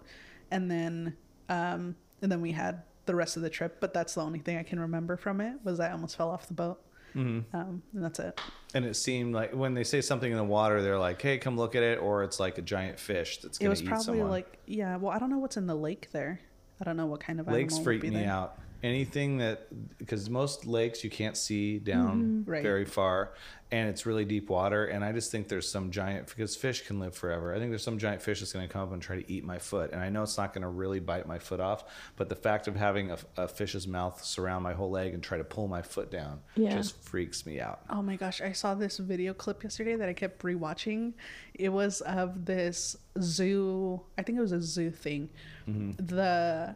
And then um and then we had the rest of the trip but that's the only thing i can remember from it was i almost fell off the boat Mm-hmm. um and that's it And it seemed like when they say something in the water, they're like, hey, come look at it. Or it's like a giant fish that's it going was to eat probably like yeah well i don't know what's in the lake there i don't know what kind of Lakes animal would freak me there. out. Anything that, because most lakes you can't see down Mm-hmm. Right. very far and it's really deep water. And I just think there's some giant, because fish can live forever. I think there's some giant fish that's going to come up and try to eat my foot. And I know it's not going to really bite my foot off, but the fact of having a, a fish's mouth surround my whole leg and try to pull my foot down Yeah. just freaks me out. Oh my gosh, I saw this video clip yesterday that I kept rewatching. It was of this zoo, I think it was a zoo thing. Mm-hmm. The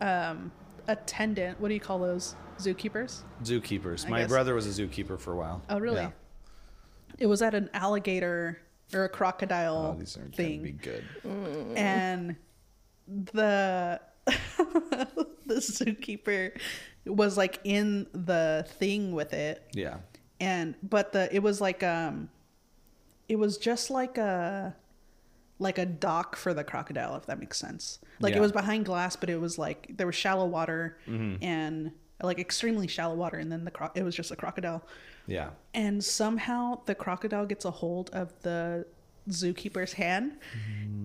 um, attendant. What do you call those? Zookeepers. Zookeepers. I My guess. brother was a zookeeper for a while. Oh, really? Yeah. It was at an alligator or a Oh, crocodile these are thing. be good. and the the zookeeper was like in the thing with it Yeah. and but the it was like um it was just like a like a dock for the crocodile if that makes sense like Yeah. it was behind glass but it was like there was shallow water Mm-hmm. and like extremely shallow water and then the cro- it was just a crocodile Yeah. and somehow the crocodile gets a hold of the zookeeper's hand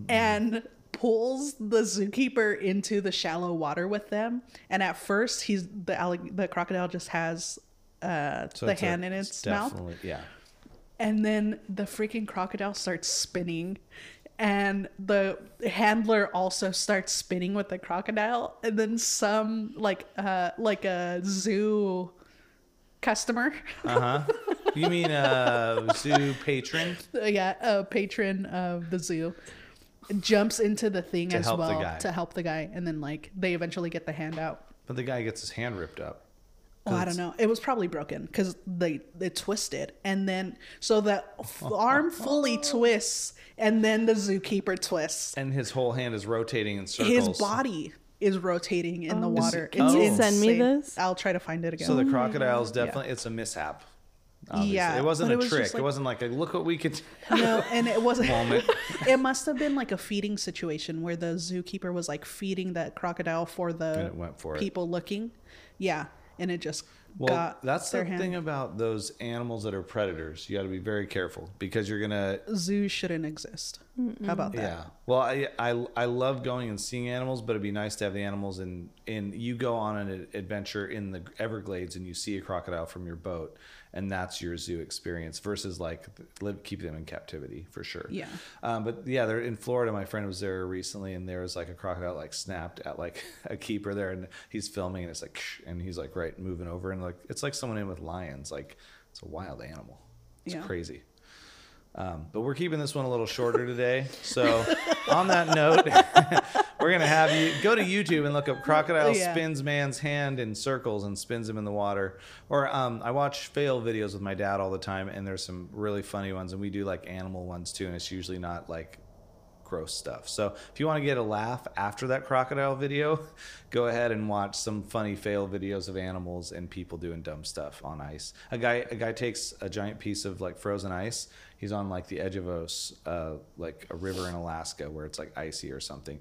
and pulls the zookeeper into the shallow water with them and at first he's the allig- the crocodile just has uh So the it's a- hand in it's its mouth definitely- Yeah. and then the freaking crocodile starts spinning and the handler also starts spinning with the crocodile and then some like uh like a zoo customer Uh huh. you mean uh zoo patron? yeah a patron of the zoo jumps into the thing To as well to help the guy and then like they eventually get the hand out But the guy gets his hand ripped up. Oh, I don't know. It was probably broken because they they twisted, and then so the f- arm fully twists, and then the zookeeper twists. And his whole hand is rotating in circles. His body is rotating in the Oh. water. Can It's you send me insane. this? I'll try to find it again. So the oh my crocodile's God. definitely it's a mishap. obviously. Yeah, It wasn't but a it was trick. just like- it wasn't like a look what we could no, and it wasn't. moment. it must have been like a feeding situation where the zookeeper was like feeding that crocodile for And the it went for it. people looking. Yeah, and it just Well, that's the hand. thing about those animals that are predators. You got to be very careful because you're gonna. Zoos shouldn't exist. How about that? Yeah. Well, I, I I love going and seeing animals, but it'd be nice to have the animals in in. You go on an adventure in the Everglades and you see a crocodile from your boat, and that's your zoo experience versus like live keep them in captivity for sure. Yeah. Um, but yeah, they're in Florida. My friend was there recently, and there was like a crocodile like snapped at like a keeper there, and he's filming, and it's like, and he's like right moving over, and like it's like someone in with lions. Like it's a wild animal. It's Yeah. crazy. Um, but we're keeping this one a little shorter today. So, on that note, we're gonna have you go to YouTube and look up crocodile Yeah. spins man's hand in circles and spins him in the water. Or um, I watch fail videos with my dad all the time, and there's some really funny ones, and we do like animal ones too, and it's usually not like gross stuff. So if you want to get a laugh after that crocodile video, go ahead and watch some funny fail videos of animals and people doing dumb stuff on ice. A guy a guy takes a giant piece of like frozen ice. He's on like the edge of a uh, like a river in Alaska where it's like icy or something.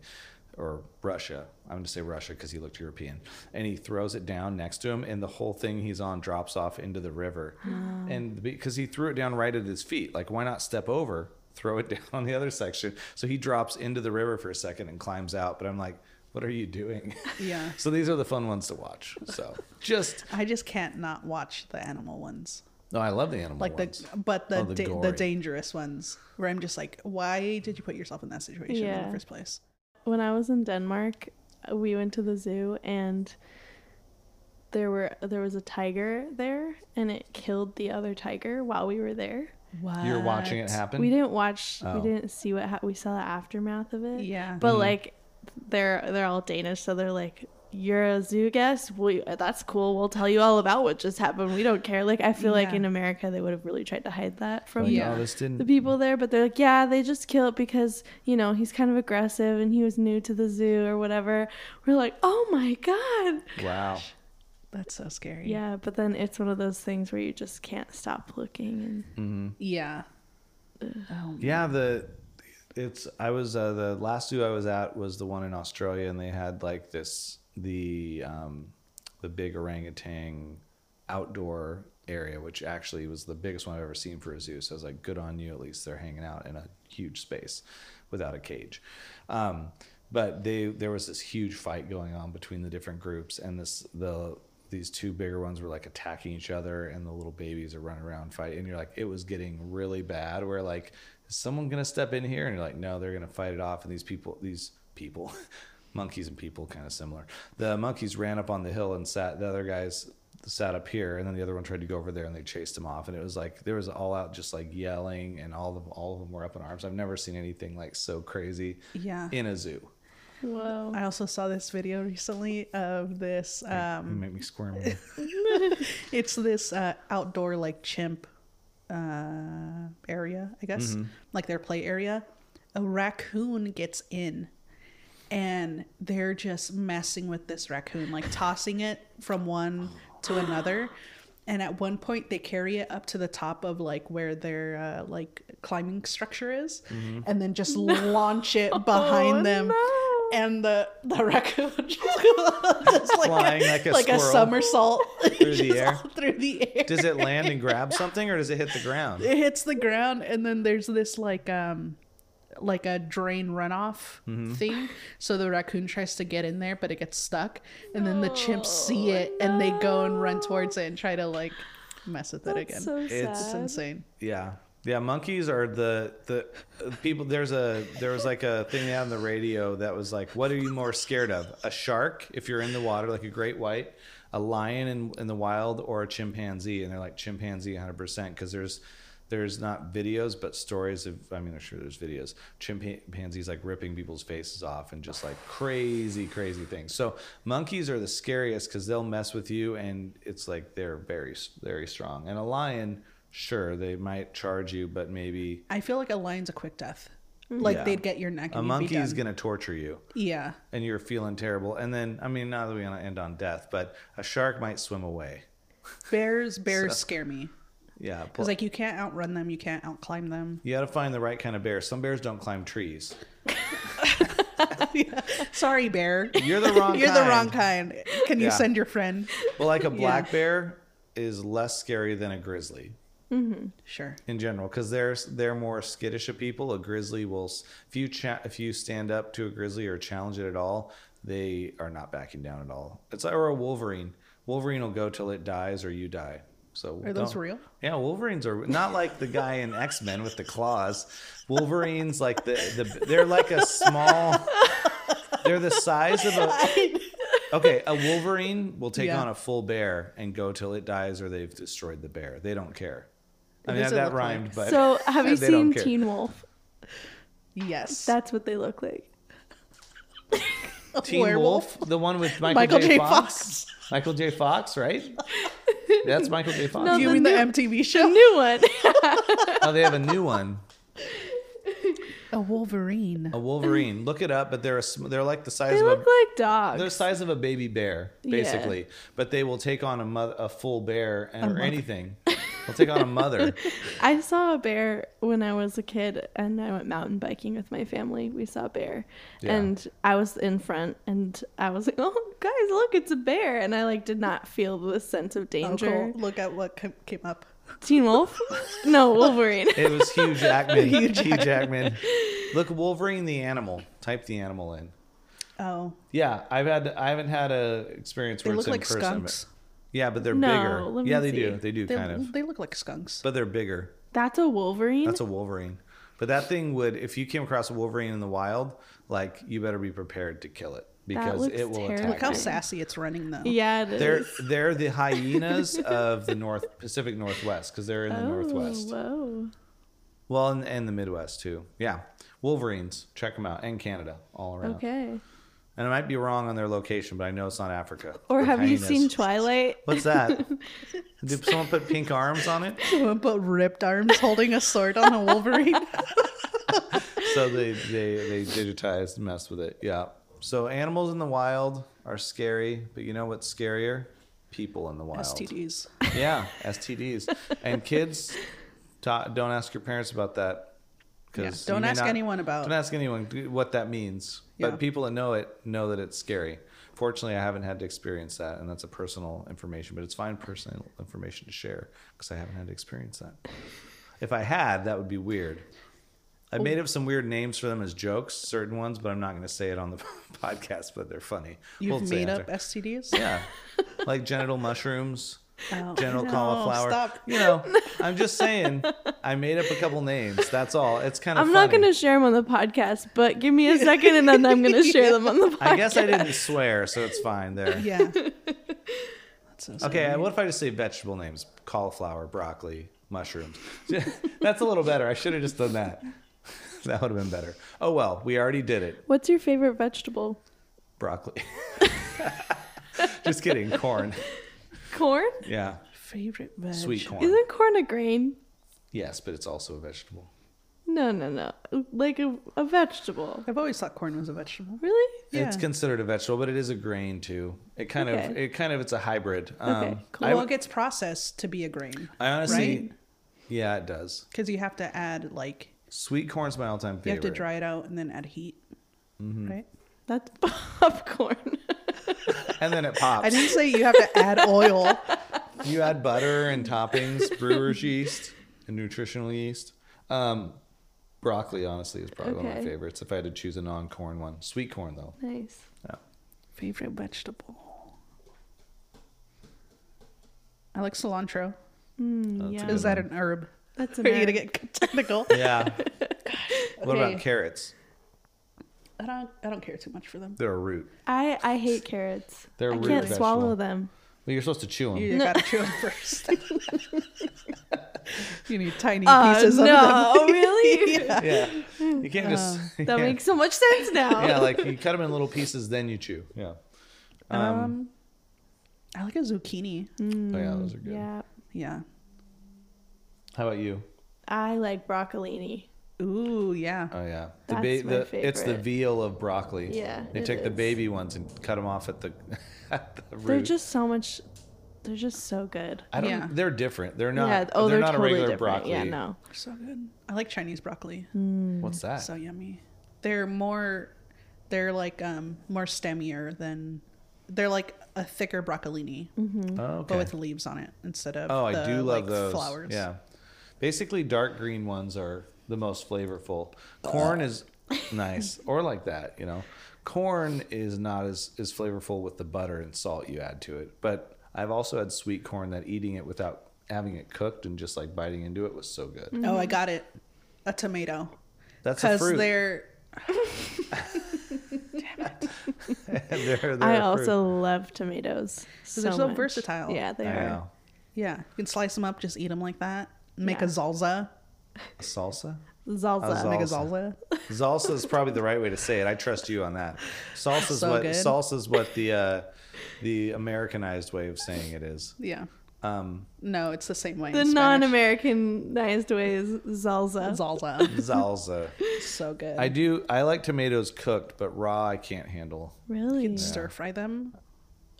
Or Russia. I'm going to say Russia because he looked European. And he throws it down next to him, and the whole thing he's on drops off into the river. And because he threw it down right at his feet, like, why not step over, throw it down on the other section? So he drops into the river for a second and climbs out. But I'm like, what are you doing? Yeah. so these are the fun ones to watch. So just, I just can't not watch the animal ones. no, I love the animal like ones. the but the Oh, the da- the dangerous ones where I'm just like, why did you put yourself in that situation in the first place? when I was in Denmark, we went to the zoo and there were there was a tiger there and it killed the other tiger while we were there. What? You're watching it happen? We didn't watch Oh. we didn't see what ha- we saw the aftermath of it. Yeah. But Mhm. like they're they're all Danish so they're like you're a zoo guest. We that's cool. We'll tell you all about what just happened. We don't care. Like I feel like in America they would have really tried to hide that from Like, Yeah. oh, the people there, but they're like, yeah, they just kill it because, you know, he's kind of aggressive and he was new to the zoo or whatever. We're like, oh my God. wow. That's so scary. Yeah, but then it's one of those things where you just can't stop looking. And Yeah. Oh, Yeah, the it's I was uh, the last zoo I was at was the one in Australia, and they had like this the um, the big orangutan outdoor area, which actually was the biggest one I've ever seen for a zoo. So I was like, good on you. At least they're hanging out in a huge space without a cage. Um, but they there was this huge fight going on between the different groups, and this the these two bigger ones were like attacking each other, and the little babies are running around fighting. And you're like, it was getting really bad. Where like, is someone gonna step in here? And you're like, no, they're gonna fight it off. And these people, these people, monkeys and people, kind of similar. The monkeys ran up on the hill and sat. The other guys sat up here, and then the other one tried to go over there, and they chased him off. And it was like there was all out just like yelling, and all of all of them were up in arms. I've never seen anything like so crazy Yeah. in a zoo. Whoa. I also saw this video recently of this. You Um, make me squirm. it's this uh, outdoor like chimp uh, area, I guess, Mm-hmm. like their play area. A raccoon gets in, and they're just messing with this raccoon, like tossing it from one to another. And at one point, they carry it up to the top of like where their uh, like climbing structure is, Mm-hmm. and then just launch it behind Oh, them. no. And the the raccoon just, just like Flying like a like a somersault through the air. through the air. Does it land and grab something, or does it hit the ground? It hits the ground, and then there's this like um like a drain runoff Mm-hmm. thing. So the raccoon tries to get in there, but it gets stuck, and then the chimps see it and they go and run towards it and try to like mess with it again. so It's- it's insane. Yeah. Yeah, monkeys are the the people. There's a there was like a thing on the radio that was like, what are you more scared of? A shark if you're in the water, like a great white, a lion in in the wild, or a chimpanzee? And they're like chimpanzee 100 percent because there's there's not videos but stories of I mean I'm sure there's videos chimpanzees like ripping people's faces off and just like crazy crazy things. So monkeys are the scariest because they'll mess with you and it's like they're very very strong. And a lion sure they might charge you but maybe I feel like a lion's a quick death. Like Yeah. they'd get your neck. And a you'd monkey be is done. going to torture you Yeah. and you're feeling terrible and then i mean not that we want to end on death but a shark might swim away Bears, bears scare me yeah because like you can't outrun them, you can't outclimb them. you got to find the right kind of bear some bears don't climb trees Sorry, bear. you're the wrong You're kind. the wrong kind. Can you Yeah. send your friend? well like a black bear is less scary than a grizzly Mm-hmm. Sure. in general because they're they're more skittish of people. A grizzly will if you cha- if you stand up to a grizzly or challenge it at all, they are not backing down at all. It's like or a wolverine. Wolverine will go till it dies or you die. So Are those real? Yeah, Wolverines are not like the guy in X Men with the claws. Wolverines like the the they're like a small. They're the size of a. Okay, a Wolverine will take Yeah. on a full bear and go till it dies or they've destroyed the bear. They don't care. I mean that, it that look like? but So, have you seen. Teen Wolf? Yes. That's what they look like. Teen werewolf? Wolf, the one with Michael, Michael J. J. Fox. Fox. Michael J. Fox, right? That's Michael J. Fox. No, you the mean the new- MTV The show? new one. Oh, they have a new one, A Wolverine. a Wolverine. Look it up, but they're a, they're like the size they of a look like dogs. They're the size of a baby bear, Yeah. basically. But they will take on a mother, a full bear, and, or anything. They'll take on a mother. I saw a bear when I was a kid and I went mountain biking with my family. We saw a bear. Yeah. And I was in front and I was like, "Oh, guys, look, it's a bear." And I like did not feel the sense of Oh, danger. cool. Look at what came up. Teen Wolf? no, Wolverine. It was Hugh Jackman. Hugh Jackman. Look, Wolverine the animal. Type the animal in. Oh, Yeah, I've had. I haven't had a experience they where look in like person. skunks. But, yeah, but they're No, bigger. let me Yeah, they see. do. They do They, kind of. they look like skunks. But they're bigger. That's a Wolverine? That's a Wolverine. But that thing would, if you came across a Wolverine in the wild, like you better be prepared to kill it because it will terrifying. attack Look how you. sassy it's running though. yeah, it is. They're they're the hyenas of the North Pacific Northwest because they're in the oh, Northwest. Whoa. Well, and, and the Midwest too. Yeah, Wolverines. Check them out, and Canada all around. Okay. And I might be wrong on their location, but I know it's not Africa. Or The have you seen Twilight? What's that? Did someone put pink arms on it? Someone put ripped arms holding a sword on a Wolverine. So they they they digitized and messed with it. Yeah. So animals in the wild are scary, but you know what's scarier? People in the wild. STDs. Yeah, STDs. And kids, ta don't ask your parents about that. Yeah, 'cause don't you may ask anyone about- Don't ask anyone what that means. Yeah. But people that know it know that it's scary. Fortunately, I haven't had to experience that, and that's a personal information. But it's fine personal information to share because I haven't had to experience that. If I had, that would be weird. I made up some weird names for them as jokes, certain ones, but I'm not going to say it on the podcast. But they're funny. You've We'll made up after. STDs. Yeah, like genital mushrooms, Oh, genital no, cauliflower. Stop. You know, I'm just saying. I made up a couple names. That's all. It's kind of. I'm not going to share them on the podcast, but give me a second and then I'm going to share them on the podcast. I guess I didn't swear, so it's fine there. Yeah. That's so Okay, scary. what if I just say vegetable names? Cauliflower, broccoli, mushrooms. That's a little better. I should have just done that. that would have been better. Oh well, we already did it. What's your favorite vegetable? Broccoli. Just kidding. Corn. Corn? Yeah. Favorite veg. Sweet corn. Isn't corn a grain? Yes, but it's also a vegetable. No, no, no. Like a, a vegetable. I've always thought corn was a vegetable. Really? Yeah. It's considered a vegetable, but it is a grain too. It kind of it kind of it's a hybrid. Okay, Um, cool. I, well, it gets processed to be a grain I honestly, right? yeah, it does. because you have to add like Sweet corn's my all-time favorite. you have to dry it out and then add heat, Mm-hmm. right? That's popcorn. and then it pops. I didn't say you have to add oil. You add butter and toppings, brewer's yeast and nutritional yeast. Um, broccoli, honestly, is probably one of my favorites. If I had to choose a non-corn one, sweet corn though. nice. Yeah. Favorite vegetable. I like cilantro. Mm, yeah. good Is that an herb? That's Are an you gonna get technical? Yeah. What Okay. about carrots? I don't. I don't care too much for them. They're a root. I I hate carrots. They're a I root can't vegetable. swallow them. Well, you're supposed to chew them. You No. gotta chew them first. you need tiny Oh pieces of them. no! really? yeah. Yeah. You can't just. That yeah. makes so much sense now. Yeah, like you cut them in little pieces, then you chew. Yeah. Um, Um, I like a zucchini. oh yeah, those are good. Yeah. Yeah. How about you? I like broccolini. Ooh, yeah. Oh yeah, the, That's ba- my the it's the veal of broccoli. Yeah, they it take the is. baby ones and cut them off at the, at the root. They're just so much. They're just so good. I don't. Yeah. They're different. They're not. yeah. Oh, they're, they're, not totally a regular different. broccoli. Yeah. No. They're so good. I like Chinese broccoli. What's that? So yummy. They're more. They're like um more stemmier than. They're like a thicker broccolini, Mm-hmm. oh, okay. but with leaves on it instead of. oh, I the, do love like, those. flowers. Yeah. Basically, dark green ones are the most flavorful. Uh, corn is nice, or like that. You know, corn is not as as flavorful with the butter and salt you add to it. But I've also had sweet corn that eating it without having it cooked and just like biting into it was so good. Mm-hmm. Oh, I got it. A tomato. That's a Because fruit. they're. They're- they're I a fruit. also love tomatoes. So they're so much. versatile. Yeah, they I are. know. Yeah, you can slice them up, just eat them like that. Make a Yeah. salsa. salsa. Salsa. How's Make a Salsa. salsa. Salsa is probably the right way to say it. I trust you on that. Salsa is So what good. salsa is what the uh, the Americanized way of saying it is. Yeah. Um, No, it's the same way. The in non-Americanized way is salsa. salsa. salsa. so good. I do. I like tomatoes cooked, but raw I can't handle. Really? You can yeah. stir fry them.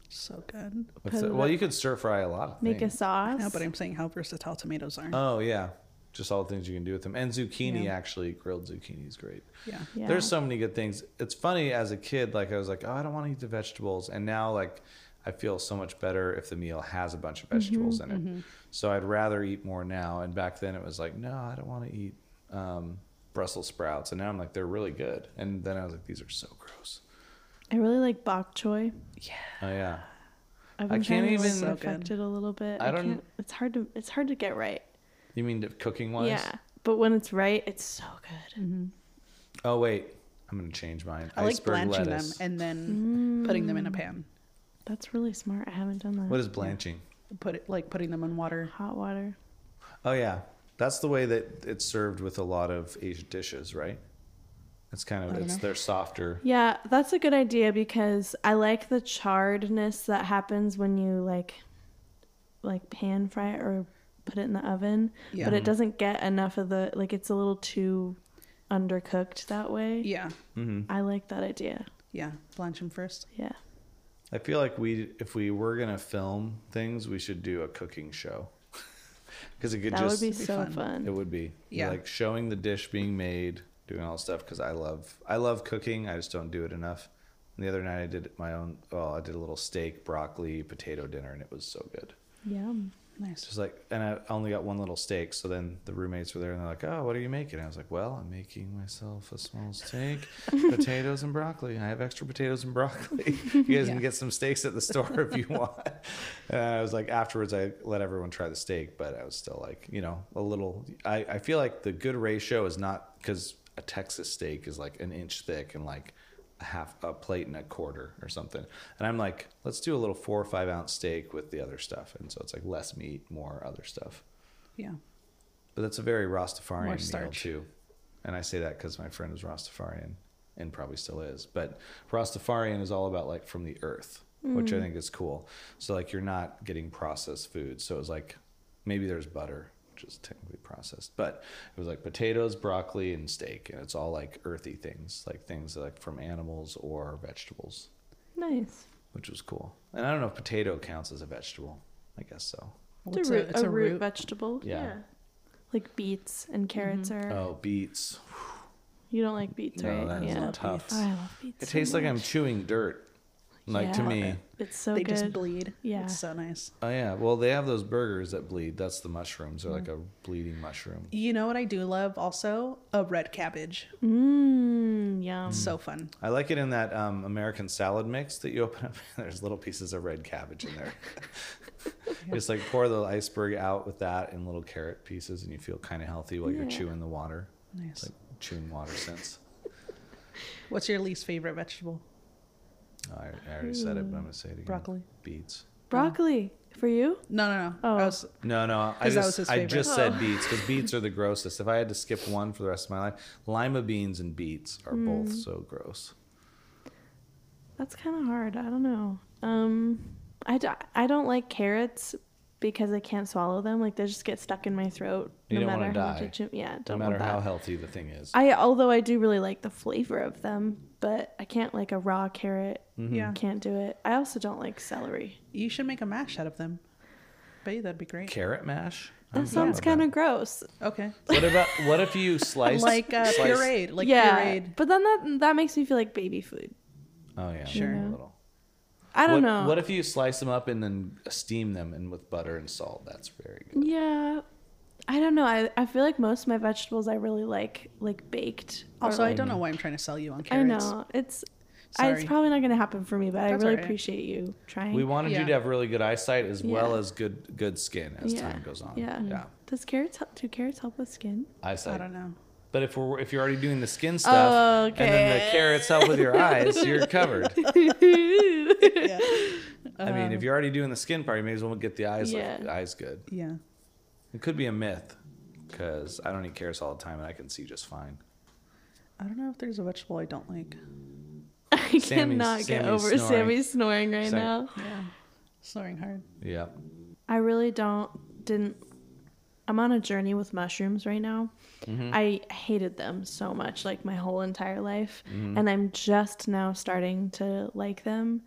So good. What's Put it- it well, you could stir fry a lot of Make a sauce. No, but I'm saying how versatile tomatoes are. Oh yeah, just all the things you can do with them. And zucchini, Yeah. actually, grilled zucchini is great. yeah. yeah. There's so many good things. It's funny as a kid, like I was like, oh, I don't want to eat the vegetables, and now like I feel so much better if the meal has a bunch of vegetables in it. So I'd rather eat more now. And back then it was like, no, I don't want to eat um, Brussels sprouts, and now I'm like, they're really good. And then I was like, these are so gross. I really like bok choy. Yeah. Oh yeah, I've I can't even- like, So good. it a little bit. I I, don't- can't. It's hard to. It's hard to get right. You mean the cooking wise? Yeah, but when it's right, it's so good. Oh wait, I'm gonna change mine. I like Iceberg blanching lettuce. them and then putting them in a Mm. pan. That's really smart. I haven't done that. What is blanching? Put it like putting them in water. hot water? Oh yeah, that's the way that it's served with a lot of Asian dishes, right? It's kind of it's know. they're softer. Yeah, that's a good idea because I like the charredness that happens when you like like pan fry it or put it in the oven. Yeah. But it doesn't get enough of the like it's a little too undercooked that way. Yeah. hmm I like that idea. Yeah. Blanch them first. Yeah. I feel like we, if we were gonna film things, we should do a cooking show, because it could that just would be be so fun. fun. it would be Yeah. like showing the dish being made, doing all the stuff. Because I love I love cooking. I just don't do it enough. And the other night I did my own. Well, I did a little steak, broccoli, potato dinner, and it was so good. Yum. Nice. Just like, and I only got one little steak. So then the roommates were there, and they're like, "Oh, what are you making?" I was like, "Well, I'm making myself a small steak, potatoes and broccoli. I have extra potatoes and broccoli. You guys Yeah. can get some steaks at the store if you want." And I was like, afterwards, I let everyone try the steak, but I was still like, you know, a little. I I feel like the good ratio is not because a Texas steak is like an inch thick and like half a plate and a quarter or something. And I'm like, let's do a little four or five ounce steak with the other stuff. And so it's like less meat, more other stuff. Yeah. But that's a very Rastafarian meal too. and I say that because my friend was Rastafarian and probably still is. But Rastafarian is all about like from the earth, which I mm. think is cool. So like you're not getting processed food. So it was like maybe there's butter, which is technically processed, but it was like potatoes, broccoli, and steak, and it's all like earthy things, like things like from animals or vegetables, Nice. which was cool. And I don't know if potato counts as a vegetable. I guess so. It's a root, a root vegetable. Yeah. Like beets and carrots mm-hmm. are. Oh, beets. You don't like beets, No, right? that is yeah. tough. I love beets. It so tastes like I'm chewing dirt. Like to Yeah. me. It's so they good. just bleed. Yeah. It's so nice. Oh yeah. Well, they have those burgers that bleed. That's the mushrooms. They're like a bleeding mushroom. You know what I do love also? A red cabbage. Mmm, yum. So fun. I like it in that um, American salad mix that you open up. There's little pieces of red cabbage in there. Just like pour the iceberg out with that and little carrot pieces, and you feel kind of healthy while you're chewing the water. Nice. It's like chewing water sense. What's your least favorite vegetable? I, I already said it, but I'm gonna say it again. Broccoli. Beets. Broccoli for you? No, no, no. Oh. I was, No, no. I 'Cause that was just his I favorite. just said Oh. beets because beets are the grossest. If I had to skip one for the rest of my life, lima beans and beets are both Mm. so gross. That's kind of hard. I don't know. Um, I, d- I don't like carrots because I can't swallow them. Like they just get stuck in my throat. You no don't matter wanna how much I die. chew. Yeah, No don't matter want that. how healthy the thing is. I although I do really like the flavor of them, but I can't like a raw carrot. Mm-hmm. yeah. Can't do it. I also don't like celery. You should make a mash out of them. Bet you that'd be great. Carrot mash. That sounds kind of gross. Okay. What about what if you slice like uh, slice- pureed. Like yeah, pureed. but then that that makes me feel like baby food. Oh yeah, Sure. a little. I don't what, know. What if you slice them up and then steam them and with butter and salt? That's very good. Yeah. I don't know. I, I feel like most of my vegetables I really like like baked. or, Also, I don't know why I'm trying to sell you on carrots. I carrots. know. It's I, it's probably not going to happen for me, but I really alright. appreciate you trying. We wanted you to have really good eyesight as well as good good skin as Yeah. time goes on. Yeah. yeah. Does carrots help, do carrots help with skin? Eyesight. I don't know. But if we're if you're already doing the skin stuff and then the carrots help with your eyes, you're covered. Yeah. I mean, if um, you're already doing the skin part, you may as well get the eyes Yeah. like, eyes good. Yeah. It could be a myth because I don't eat carrots all the time and I can see just fine. I don't know if there's a vegetable I don't like. I Sammy's- cannot get Sammy's over snoring. Sammy snoring right Sam- now. Yeah. Snoring hard. Yeah. I really don't didn't I'm on a journey with mushrooms right now. Mm-hmm. I hated them so much like my whole entire life Mm-hmm. and I'm just now starting to like them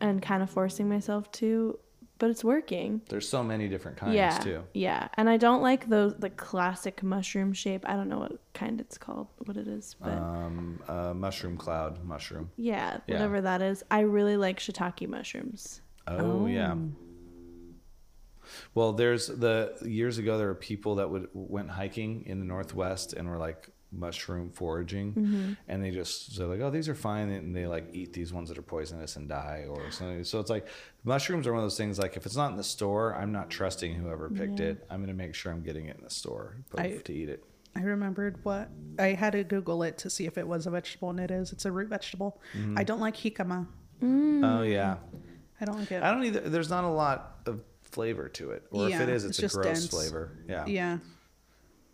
and kind of forcing myself to but it's working. There's so many different kinds yeah. too. Yeah. And I don't like those the classic mushroom shape. I don't know what kind it's called, what it is, but Um, uh, mushroom cloud mushroom. yeah, yeah. whatever that is. I really like shiitake mushrooms. Oh, yeah. Well, there's the years ago there were people that would went hiking in the northwest and were like mushroom foraging, Mm-hmm. and they just so like, oh, these are fine, and they like eat these ones that are poisonous and die or something. So it's like mushrooms are one of those things. Like if it's not in the store, I'm not trusting whoever picked Yeah. it. I'm gonna make sure I'm getting it in the store I- to eat it. I remembered what I had to Google it to see if it was a vegetable, and it is. It's a root vegetable. Mm-hmm. I don't like jicama. Oh yeah, I don't like it. I don't either. There's not a lot of flavor to it, or if it is, it's it's, a gross dense. flavor. Yeah, yeah,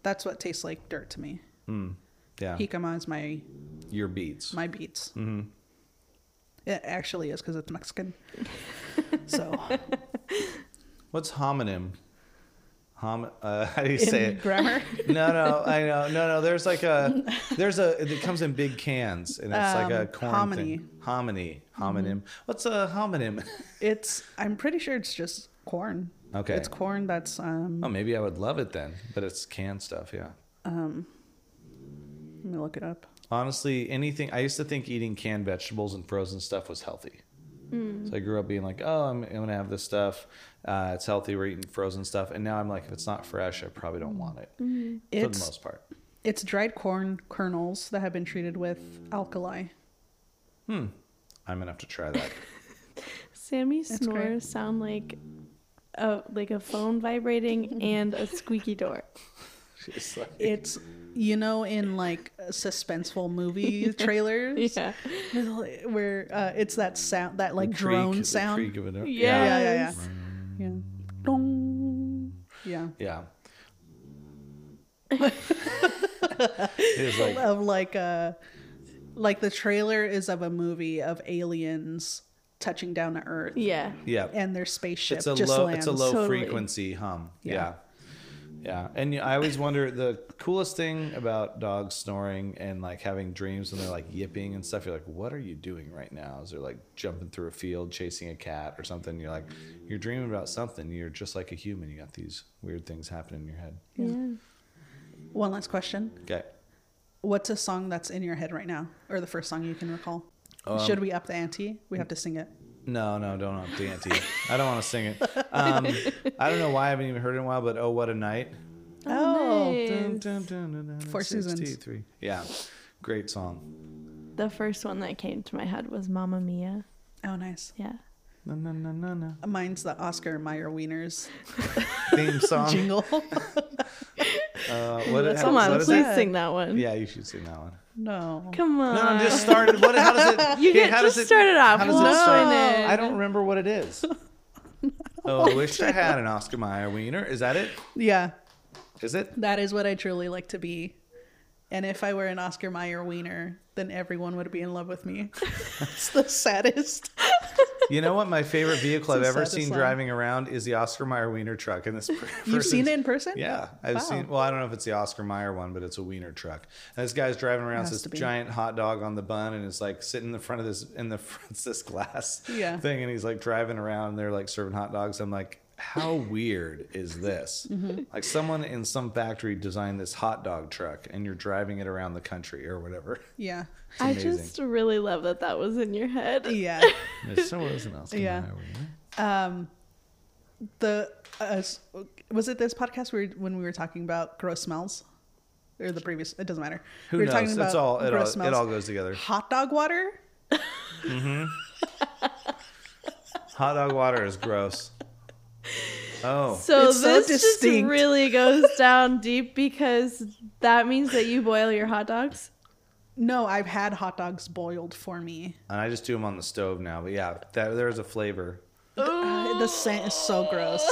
that's what tastes like dirt to me. yeah. Jicama is my Your beets. my beets. Mm-hmm. It actually is because it's Mexican. so What's homonym? Hom. Uh, how do you in say it? grammar, No, no, I know, no, no. There's like a, there's a. It comes in big cans, and it's like a Um, corn hominy. thing. Hominy, homonym. What's a homonym? it's I'm pretty sure it's just corn. Okay. it's corn that's um. Oh, maybe I would love it then, but it's canned stuff. Yeah. Um, let me look it up. Honestly, anything. I used to think eating canned vegetables and frozen stuff was healthy. So I grew up being like, oh, I'm, I'm gonna have this stuff. Uh, it's healthy. We're eating frozen stuff, and now I'm like, if it's not fresh, I probably don't want it for the most part. it's dried corn kernels that have been treated with alkali. Hmm. I'm gonna have to try that. Sammy That's snores sound like a like a phone vibrating and a squeaky door. Just like- It's you know in like suspenseful movie trailers Yeah. where uh, it's that sound that like the creak- drone the sound. creak of it. Yeah. Yeah, yeah, yeah. Yes. Yeah. Dong. Yeah. Yeah. It like of like a like the trailer is of a movie of aliens touching down to Earth. Yeah. yeah, And their spaceship it's a just low lands. it's a low Totally. frequency hum. Yeah. Yeah. Yeah. And I always wonder the coolest thing about dogs snoring and like having dreams when they're like yipping and stuff, you're like, what are you doing right now? Is they're like jumping through a field, chasing a cat or something. You're like, you're dreaming about something. You're just like a human. You got these weird things happening in your head. Yeah. One last question. Okay. What's a song that's in your head right now? Or the first song you can recall? Um, Should we up the ante? We have to sing it. No, no, don't up the ante. I don't want to sing it. Um, I don't know why I haven't even heard it in a while, but oh, what a night. Oh, nice. Dun, dun, dun, dun, dun, Four seasons. 63. Yeah, great song. The first one that came to my head was Mamma Mia. Oh, nice. Yeah. Na, na, na, na, na. Mine's the Oscar Mayer Wieners Theme song. jingle. Uh, what, how- Come on, what is please it? sing that one. Yeah, you should sing that one. no. Come on. No, no, just start. What? How does it? You okay, get how just does it, start it off. How does We'll it start? join. I don't remember what it is. Oh, I wish I had an Oscar Mayer wiener. Is that it? Yeah, Is it? that is what I truly like to be. And if I were an Oscar Mayer wiener, then everyone would be in love with me. it's the saddest. You know what? My favorite vehicle I've ever seen driving around is the Oscar Mayer wiener truck. And this You've seen it in person? Yeah, I've Wow. seen. Well, I don't know if it's the Oscar Mayer one, but it's a wiener truck. And this guy's driving around this giant hot dog on the bun, and it's like sitting in the front of this in the front's this glass Yeah. thing, and he's like driving around. And they're like serving hot dogs. I'm like, how weird is this? Mm-hmm. Like someone in some factory designed this hot dog truck, and you're driving it around the country or whatever. Yeah. I just really love that that was in your head. Yeah. It so was an Oscar Yeah. Mayer. Um, the uh, was it this podcast where when we were talking about gross smells, or the previous? It doesn't matter. Who we were knows? It's all it, all gross it all goes together. Hot dog water. mm-hmm. Hot dog water is gross. Oh, So It's so this just really goes down deep because that means that you boil your hot dogs. No, I've had hot dogs boiled for me. and I just do them on the stove now. But yeah, that, there's a flavor. Uh, the scent is so gross.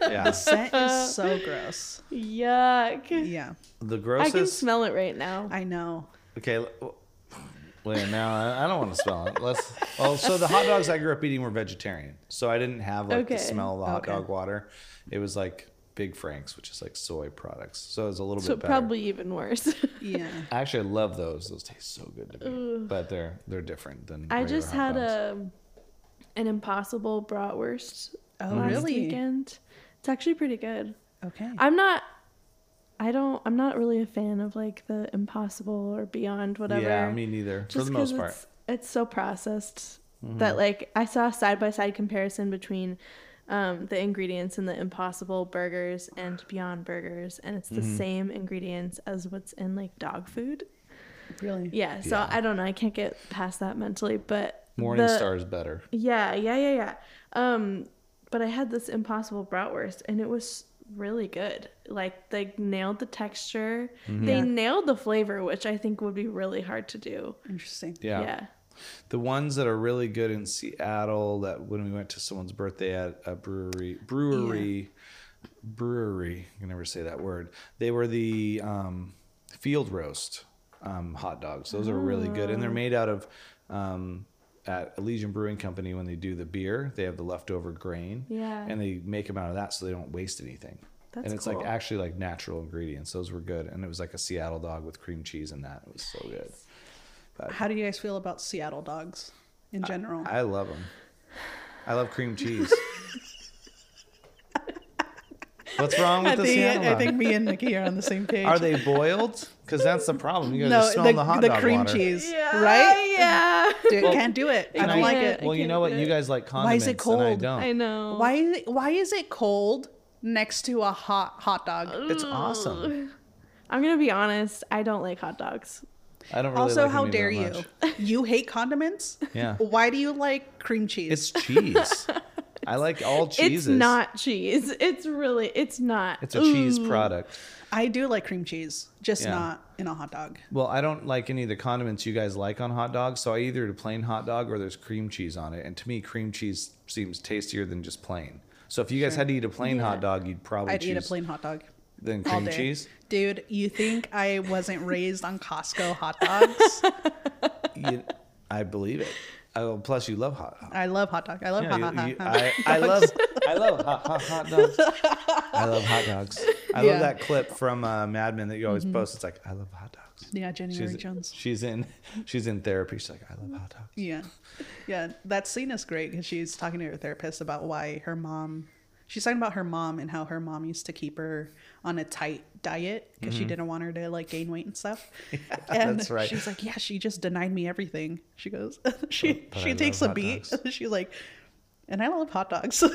Yeah, The scent is so gross. Yuck. Yeah, the I can smell it right now. I know. Okay. L- Wait, now I, I don't want to smell it. Let's. Well, so the hot dogs I grew up eating were vegetarian, so I didn't have like Okay. the smell of the hot Okay. dog water. It was like Big Frank's, which is like soy products, so it was a little So bit better. probably even worse. Yeah. Actually, I love those. Those taste so good to me, but they're they're different than. I regular just hot had dogs. a an impossible bratwurst Oh, last really? weekend. It's actually pretty good. Okay. I'm not I don't I'm not really a fan of like the impossible or beyond whatever. Yeah, me neither. For the most part. It's, it's so processed Mm-hmm. that like I saw a side by side comparison between um, the ingredients in the Impossible burgers and Beyond burgers, and it's the Mm-hmm. same ingredients as what's in like dog food. really? Yeah, so Yeah. I don't know. I can't get past that mentally, but Morning the- Star is better. Yeah, yeah, yeah, yeah. Um, but I had this Impossible bratwurst, and it was really good. Like they nailed the texture, Mm-hmm. they Yeah. nailed the flavor, which I think would be really hard to do. Interesting. Yeah. yeah. The ones that are really good in Seattle that when we went to someone's birthday at a brewery brewery brewery, I can never say that word. They were the um, field roast um, hot dogs. Those are really good. And they're made out of um, at Elysian Brewing Company when they do the beer, they have the leftover grain. Yeah. And they make them out of that so they don't waste anything. That's and it's cool. like actually like natural ingredients. Those were good. And it was like a Seattle dog with cream cheese in that. It was so good. But How do you guys feel about Seattle dogs in general? I love them. I love cream cheese. What's wrong with I the think, Seattle I think me and Nikki are on the same page. Are they boiled? Because that's the problem. You guys no, are smelling the, the, hot the dog cream water. cheese, Yeah, right? Yeah. Dude, can't do it. I don't like it. Well, you know what? You guys like condiments. Why is condiments, it and cold? I don't. I know. Why is it, why is it cold next to a hot hot dog? It's awesome. I'm gonna be honest. I don't like hot dogs. I don't really also, like how them dare you? You hate condiments? Yeah. Why do you like cream cheese? It's cheese. I like all cheeses. It's not cheese. It's really. It's not. It's a cheese product. I do like cream cheese, just Yeah. not in a hot dog. Well, I don't like any of the condiments you guys like on hot dogs, so I either eat a plain hot dog or there's cream cheese on it. And to me, cream cheese seems tastier than just plain. So if you guys had to eat a plain hot dog, you'd probably I'd eat a plain hot dog. than all cream day. cheese. Dude, you think I wasn't raised on Costco hot dogs? You, I believe it. Oh, plus, you love hot. hot. I love hot dog. I love Yeah, hot, you- hot, hot, you- hot. I, I love I love hot, hot, hot dogs. I love hot dogs. I Yeah. Mm-hmm. love that clip from uh, Mad Men that you always post. It's like I love hot dogs. Yeah, January She's, Jones. she's in she's in therapy. She's like I love hot dogs. Yeah. Yeah. That scene is great because she's talking to her therapist about why her mom, she's talking about her mom and how her mom used to keep her on a tight diet because she didn't want her to like gain weight and stuff. and Mm-hmm. that's right. She's like, yeah, she just denied me everything. She goes, she, But- she I takes a beat. she's like, and I love hot dogs.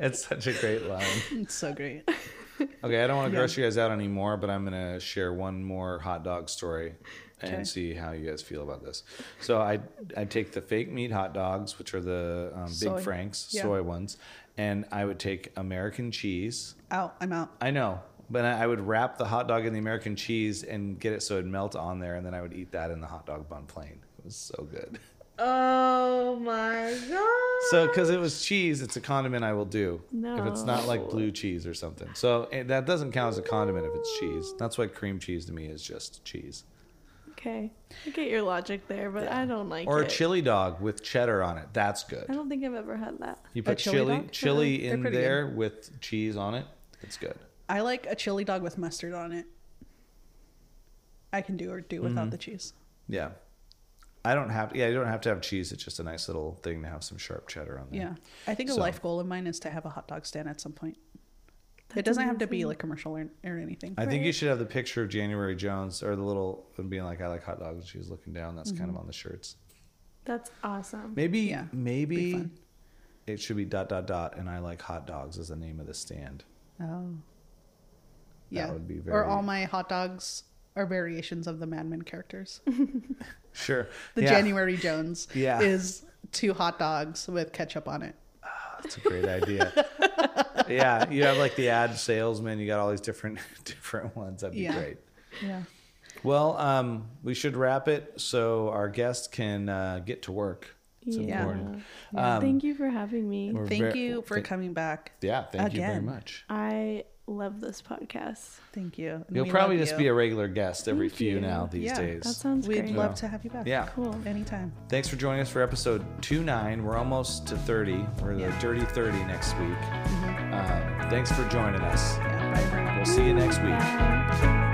It's such a great line. it's so great. Okay, I don't want to Yeah. gross you guys out anymore, but I'm gonna share one more hot dog story and Okay. see how you guys feel about this. So I I take the fake meat hot dogs, which are the um, Big Soy. Franks Yeah. soy ones, and I would take American cheese. Out. I'm out. I know, but I I would wrap the hot dog in the American cheese and get it so it'd melt on there, and then I would eat that in the hot dog bun plain. It was so good. Oh my god. So, because it was cheese, it's a condiment I will do. If it's not like blue cheese or something. So, that doesn't count as a condiment if it's cheese. That's why cream cheese to me is just cheese. Okay. I get your logic there, but I don't like it. Or it. a chili dog with cheddar on it. That's good. I good. don't think I've ever had that. You put chili chili dog? chili They're in pretty good. there with cheese on it. It's good. I like a chili dog with mustard on it. I can do or do without Mm-hmm. the cheese. Yeah. I don't have yeah, you don't have to have cheese. It's just a nice little thing to have some sharp cheddar on there. Yeah. I think a So- life goal of mine is to have a hot dog stand at some point. It doesn't have to be like commercial or, or anything. I think you should have the picture of January Jones or the little and being like, I like hot dogs. She's looking down. That's kind of Mm-hmm. on the shirts. That's awesome. Maybe Yeah, maybe it should be dot dot dot and I like hot dogs as the name of the stand. Oh. Yeah. would be Or all my hot dogs are variations of the Mad Men characters. Sure. The yeah, January Jones Yeah. is two hot dogs with ketchup on it. That's a great idea. yeah, you have like the ad salesman. You got all these different different ones. That'd be Yeah. great. Yeah. Well, um, we should wrap it so our guests can uh, get to work. It's Yeah. important. Yeah. Um, Thank you for having me. Thank you for th- coming back. Yeah, thank you very much. I love this podcast. Thank you. And You'll probably just you. be a regular guest every Thank few you. now these Yeah, days. That sounds We'd great. love to have you back. Yeah. Cool. Anytime. Thanks for joining us for episode 2 9. We're almost to 30. We're the Yeah. dirty 30 next week. Mm-hmm. Um, thanks for joining us. Yeah. Bye, everyone. We'll see you next week. Bye.